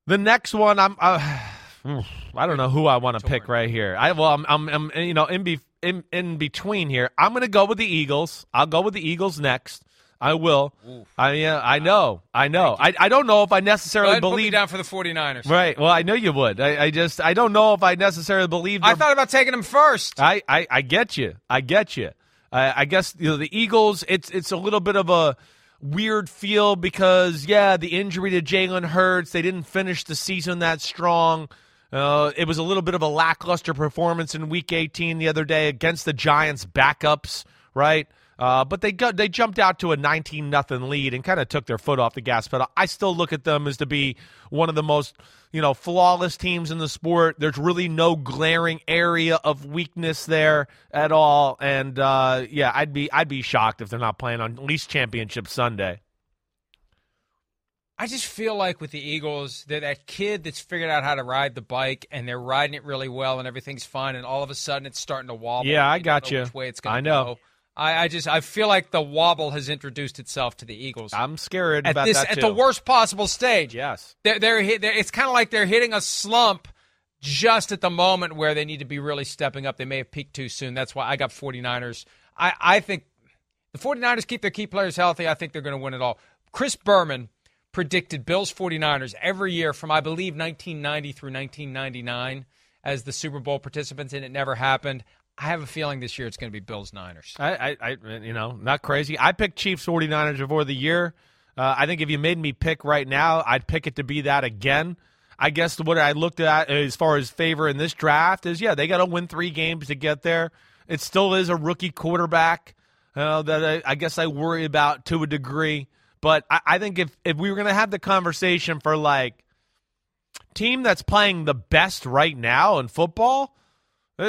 [SPEAKER 2] the next one I'm uh, I don't know who I want to pick right here. I well, I'm, I'm, I'm you know, in, be, in in between here. I'm going to go with the Eagles. I'll go with the Eagles next. I will. Oof. I yeah, I know. I know. I, I don't know if I necessarily believe
[SPEAKER 1] down for the 49ers.
[SPEAKER 2] Right. Well, I know you would. I, I just I don't know if I necessarily believe
[SPEAKER 1] I thought about taking them first.
[SPEAKER 2] I I, I get you. I get you. I, I guess you know the Eagles it's it's a little bit of a weird feel because yeah, the injury to Jalen Hurts, they didn't finish the season that strong. Uh, it was a little bit of a lackluster performance in Week 18 the other day against the Giants' backups, right? Uh, but they got they jumped out to a 19 nothing lead and kind of took their foot off the gas pedal. I still look at them as to be one of the most you know flawless teams in the sport. There's really no glaring area of weakness there at all, and uh, yeah, I'd be I'd be shocked if they're not playing on at least Championship Sunday.
[SPEAKER 1] I just feel like with the Eagles, they're that kid that's figured out how to ride the bike and they're riding it really well and everything's fine, and all of a sudden it's starting to wobble.
[SPEAKER 2] Yeah, I got you.
[SPEAKER 1] Which way it's going
[SPEAKER 2] I know.
[SPEAKER 1] Go. I, I just I feel like the wobble has introduced itself to the Eagles.
[SPEAKER 2] I'm scared
[SPEAKER 1] at
[SPEAKER 2] about
[SPEAKER 1] this
[SPEAKER 2] that
[SPEAKER 1] at the worst possible stage.
[SPEAKER 2] Yes,
[SPEAKER 1] they're, they're, they're it's kind of like they're hitting a slump just at the moment where they need to be really stepping up. They may have peaked too soon. That's why I got 49ers. I, I think the 49ers keep their key players healthy. I think they're going to win it all. Chris Berman predicted Bills 49ers every year from I believe 1990 through 1999 as the Super Bowl participants, and it never happened. I have a feeling this year it's going to be Bills Niners.
[SPEAKER 2] I, I, I, you know, not crazy. I picked Chiefs 49ers before the year. Uh, I think if you made me pick right now, I'd pick it to be that again. I guess what I looked at as far as favor in this draft is, yeah, they got to win three games to get there. It still is a rookie quarterback uh, that I, I, guess I worry about to a degree. But I, I think if, if we were going to have the conversation for like team that's playing the best right now in football,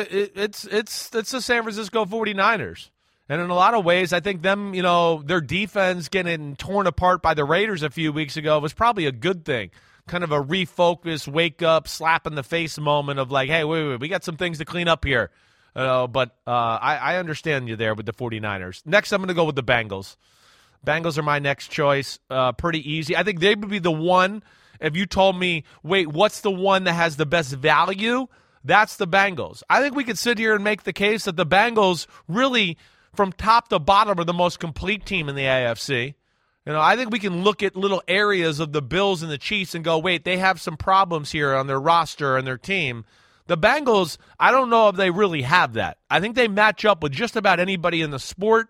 [SPEAKER 2] it, it's it's it's the San Francisco 49ers. And in a lot of ways, I think them, you know, their defense getting torn apart by the Raiders a few weeks ago was probably a good thing. Kind of a refocus, wake up, slap in the face moment of like, hey, wait, wait, we got some things to clean up here. Uh, but uh, I, I understand you there with the 49ers. Next, I'm going to go with the Bengals. Bengals are my next choice. Uh, pretty easy. I think they would be the one. If you told me, wait, what's the one that has the best value? That's the Bengals. I think we could sit here and make the case that the Bengals really, from top to bottom, are the most complete team in the AFC. You know, I think we can look at little areas of the Bills and the Chiefs and go, wait, they have some problems here on their roster and their team. The Bengals, I don't know if they really have that. I think they match up with just about anybody in the sport.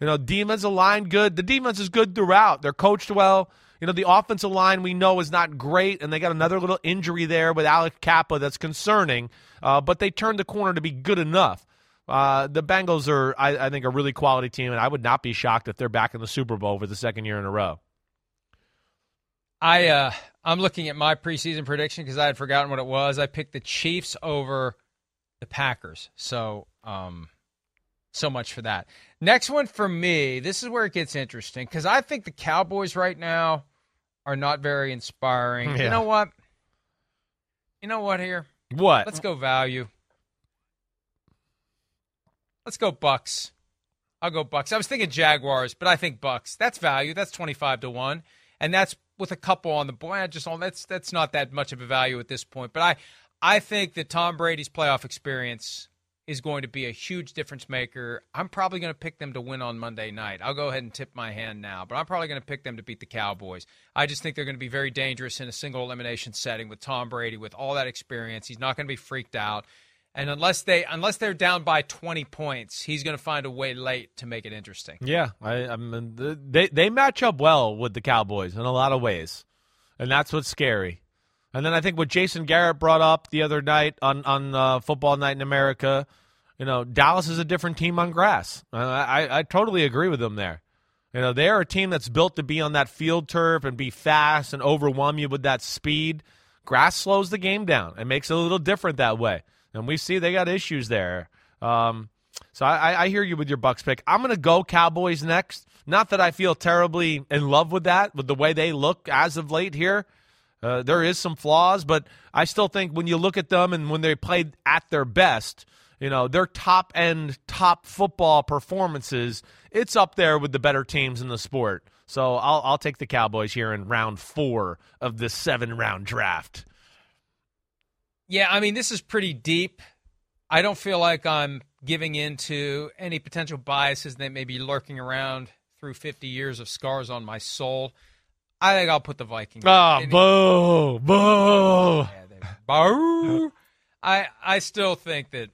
[SPEAKER 2] You know, defensive aligned good. The defense is good throughout. They're coached well. You know, the offensive line we know is not great, and they got another little injury there with Alex Cappa that's concerning. Uh, but they turned the corner to be good enough. Uh, the Bengals are, I, I, think, a really quality team, and I would not be shocked if they're back in the Super Bowl for the second year in a row.
[SPEAKER 1] I uh, I'm looking at my preseason prediction because I had forgotten what it was. I picked the Chiefs over the Packers, so um, so much for that. Next one for me. This is where it gets interesting because I think the Cowboys right now are not very inspiring.
[SPEAKER 2] Yeah.
[SPEAKER 1] You know what? You know what? Here,
[SPEAKER 2] what?
[SPEAKER 1] Let's go value. Let's go Bucks. I'll go Bucks. I was thinking Jaguars, but I think Bucks. That's value. That's twenty five to one, and that's with a couple on the boy. I just on that's that's not that much of a value at this point. But I I think that Tom Brady's playoff experience is going to be a huge difference maker. I'm probably going to pick them to win on Monday night. I'll go ahead and tip my hand now, but I'm probably going to pick them to beat the Cowboys. I just think they're going to be very dangerous in a single elimination setting with Tom Brady with all that experience. He's not going to be freaked out. And unless they unless they're down by 20 points, he's going to find a way late to make it interesting.
[SPEAKER 2] Yeah, I, I mean, they they match up well with the Cowboys in a lot of ways, and that's what's scary. And then I think what Jason Garrett brought up the other night on on uh, Football Night in America, you know, Dallas is a different team on grass. Uh, I I totally agree with them there. You know, they are a team that's built to be on that field turf and be fast and overwhelm you with that speed. Grass slows the game down. It makes it a little different that way, and we see they got issues there. Um, so I, I hear you with your Bucks pick. I'm going to go Cowboys next. Not that I feel terribly in love with that, with the way they look as of late here. Uh, there is some flaws, but I still think when you look at them and when they played at their best, you know, their top end, top football performances, it's up there with the better teams in the sport. So I'll, I'll take the Cowboys here in round four of the seven round draft.
[SPEAKER 1] Yeah, I mean, this is pretty deep. I don't feel like I'm giving in to any potential biases that may be lurking around through 50 years of scars on my soul. I think I'll put the Vikings.
[SPEAKER 2] Ah, boo, boo.
[SPEAKER 1] Boo. I I still think that.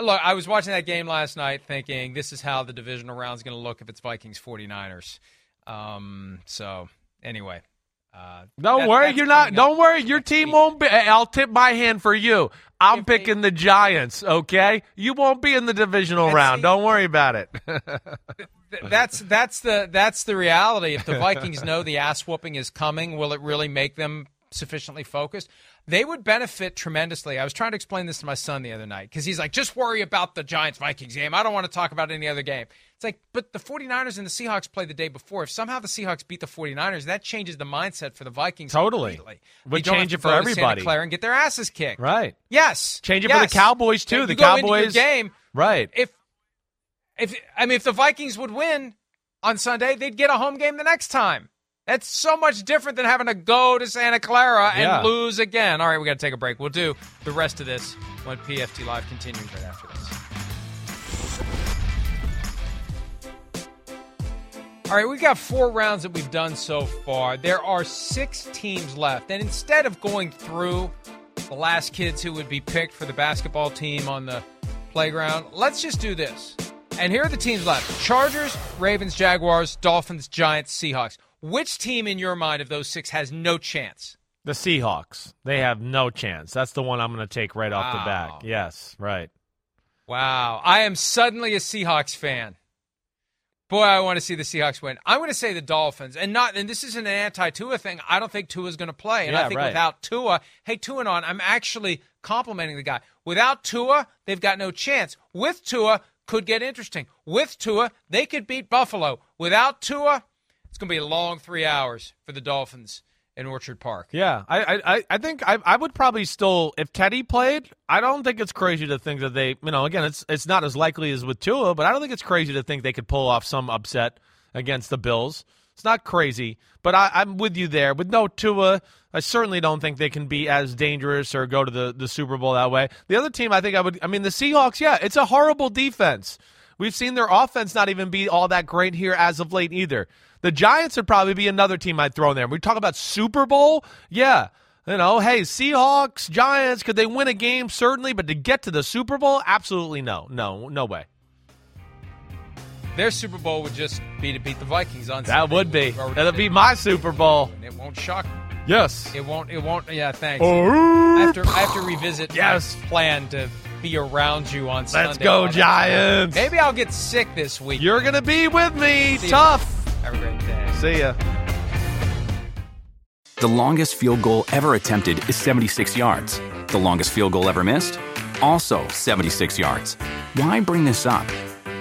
[SPEAKER 1] Look, I was watching that game last night thinking this is how the divisional round is going to look if it's Vikings 49ers. Um, so, anyway. Uh,
[SPEAKER 2] don't
[SPEAKER 1] that-
[SPEAKER 2] worry, you're not. Don't worry, your team won't be. I'll tip my hand for you. I'm picking the Giants. Okay, you won't be in the divisional round. Don't worry about it.
[SPEAKER 1] Th- that's that's the that's the reality. If the Vikings know the ass whooping is coming, will it really make them sufficiently focused? They would benefit tremendously. I was trying to explain this to my son the other night because he's like, just worry about the Giants Vikings game. I don't want to talk about any other game. It's like, but the 49ers and the Seahawks play the day before. If somehow the Seahawks beat the 49ers, that changes the mindset for the Vikings.
[SPEAKER 2] Totally.
[SPEAKER 1] completely.
[SPEAKER 2] Would change it for everybody.
[SPEAKER 1] Santa Clara and get their asses kicked.
[SPEAKER 2] right.
[SPEAKER 1] Yes.
[SPEAKER 2] Change it for the Cowboys too. The
[SPEAKER 1] go into your
[SPEAKER 2] Cowboys
[SPEAKER 1] game.
[SPEAKER 2] Right.
[SPEAKER 1] If if I mean if the Vikings would win on Sunday, they'd get a home game the next time. That's so much different than having to go to Santa Clara and
[SPEAKER 2] Yeah.
[SPEAKER 1] lose again. All right, we got to take a break. We'll do the rest of this when PFT Live continues right after this. All right, we've got four rounds that we've done so far. There are six teams left. And instead of going through the last kids who would be picked for the basketball team on the playground, let's just do this. And here are the teams left Chargers, Ravens, Jaguars, Dolphins, Giants, Seahawks. Which team in your mind of those six has no chance?
[SPEAKER 2] The Seahawks. They have no chance. That's the one I'm going to take right off the
[SPEAKER 1] Wow.
[SPEAKER 2] bat. Yes, right.
[SPEAKER 1] Wow. I am suddenly a Seahawks fan. Boy, I want to see the Seahawks win. I'm going to say the Dolphins, and not. And this isn't an anti-Tua thing. I don't think Tua's going to play, and
[SPEAKER 2] Yeah,
[SPEAKER 1] I think
[SPEAKER 2] right.
[SPEAKER 1] without Tua, hey Tua on, I'm actually complimenting the guy. Without Tua, they've got no chance. With Tua, could get interesting. With Tua, they could beat Buffalo. Without Tua, it's going to be a long three hours for the Dolphins in Orchard Park.
[SPEAKER 2] Yeah, I, I- I, think I, I would probably still, if Teddy played, I don't think it's crazy to think that they, you know, again, it's it's not as likely as with Tua, but I don't think it's crazy to think they could pull off some upset against the Bills. It's not crazy, but I, I'm with you there. With no Tua, I certainly don't think they can be as dangerous or go to the, the Super Bowl that way. The other team, I think I would, I mean, the Seahawks, yeah, it's a horrible defense. We've seen their offense not even be all that great here as of late either. The Giants would probably be another team I'd throw in there. We talk about Super Bowl, yeah. You know, hey, Seahawks, Giants, could they win a game? Certainly, but to get to the Super Bowl, absolutely no. No, no way.
[SPEAKER 1] Their Super Bowl would just be to beat the Vikings on
[SPEAKER 2] That
[SPEAKER 1] Sunday.
[SPEAKER 2] would be. That'd be my Super Bowl.
[SPEAKER 1] And It won't shock me.
[SPEAKER 2] Yes.
[SPEAKER 1] It won't. It won't. Yeah, thanks.
[SPEAKER 2] Oh.
[SPEAKER 1] I have to. I have to revisit
[SPEAKER 2] Yes.
[SPEAKER 1] my plan to be around you on Sunday.
[SPEAKER 2] Let's go, Giants.
[SPEAKER 1] Maybe I'll get sick this week.
[SPEAKER 2] You're going to be with me.
[SPEAKER 1] See you.
[SPEAKER 2] Tough.
[SPEAKER 1] Have a great day.
[SPEAKER 2] See ya.
[SPEAKER 7] The longest field goal ever attempted is 76 yards. The longest field goal ever missed? Also 76 yards. Why bring this up?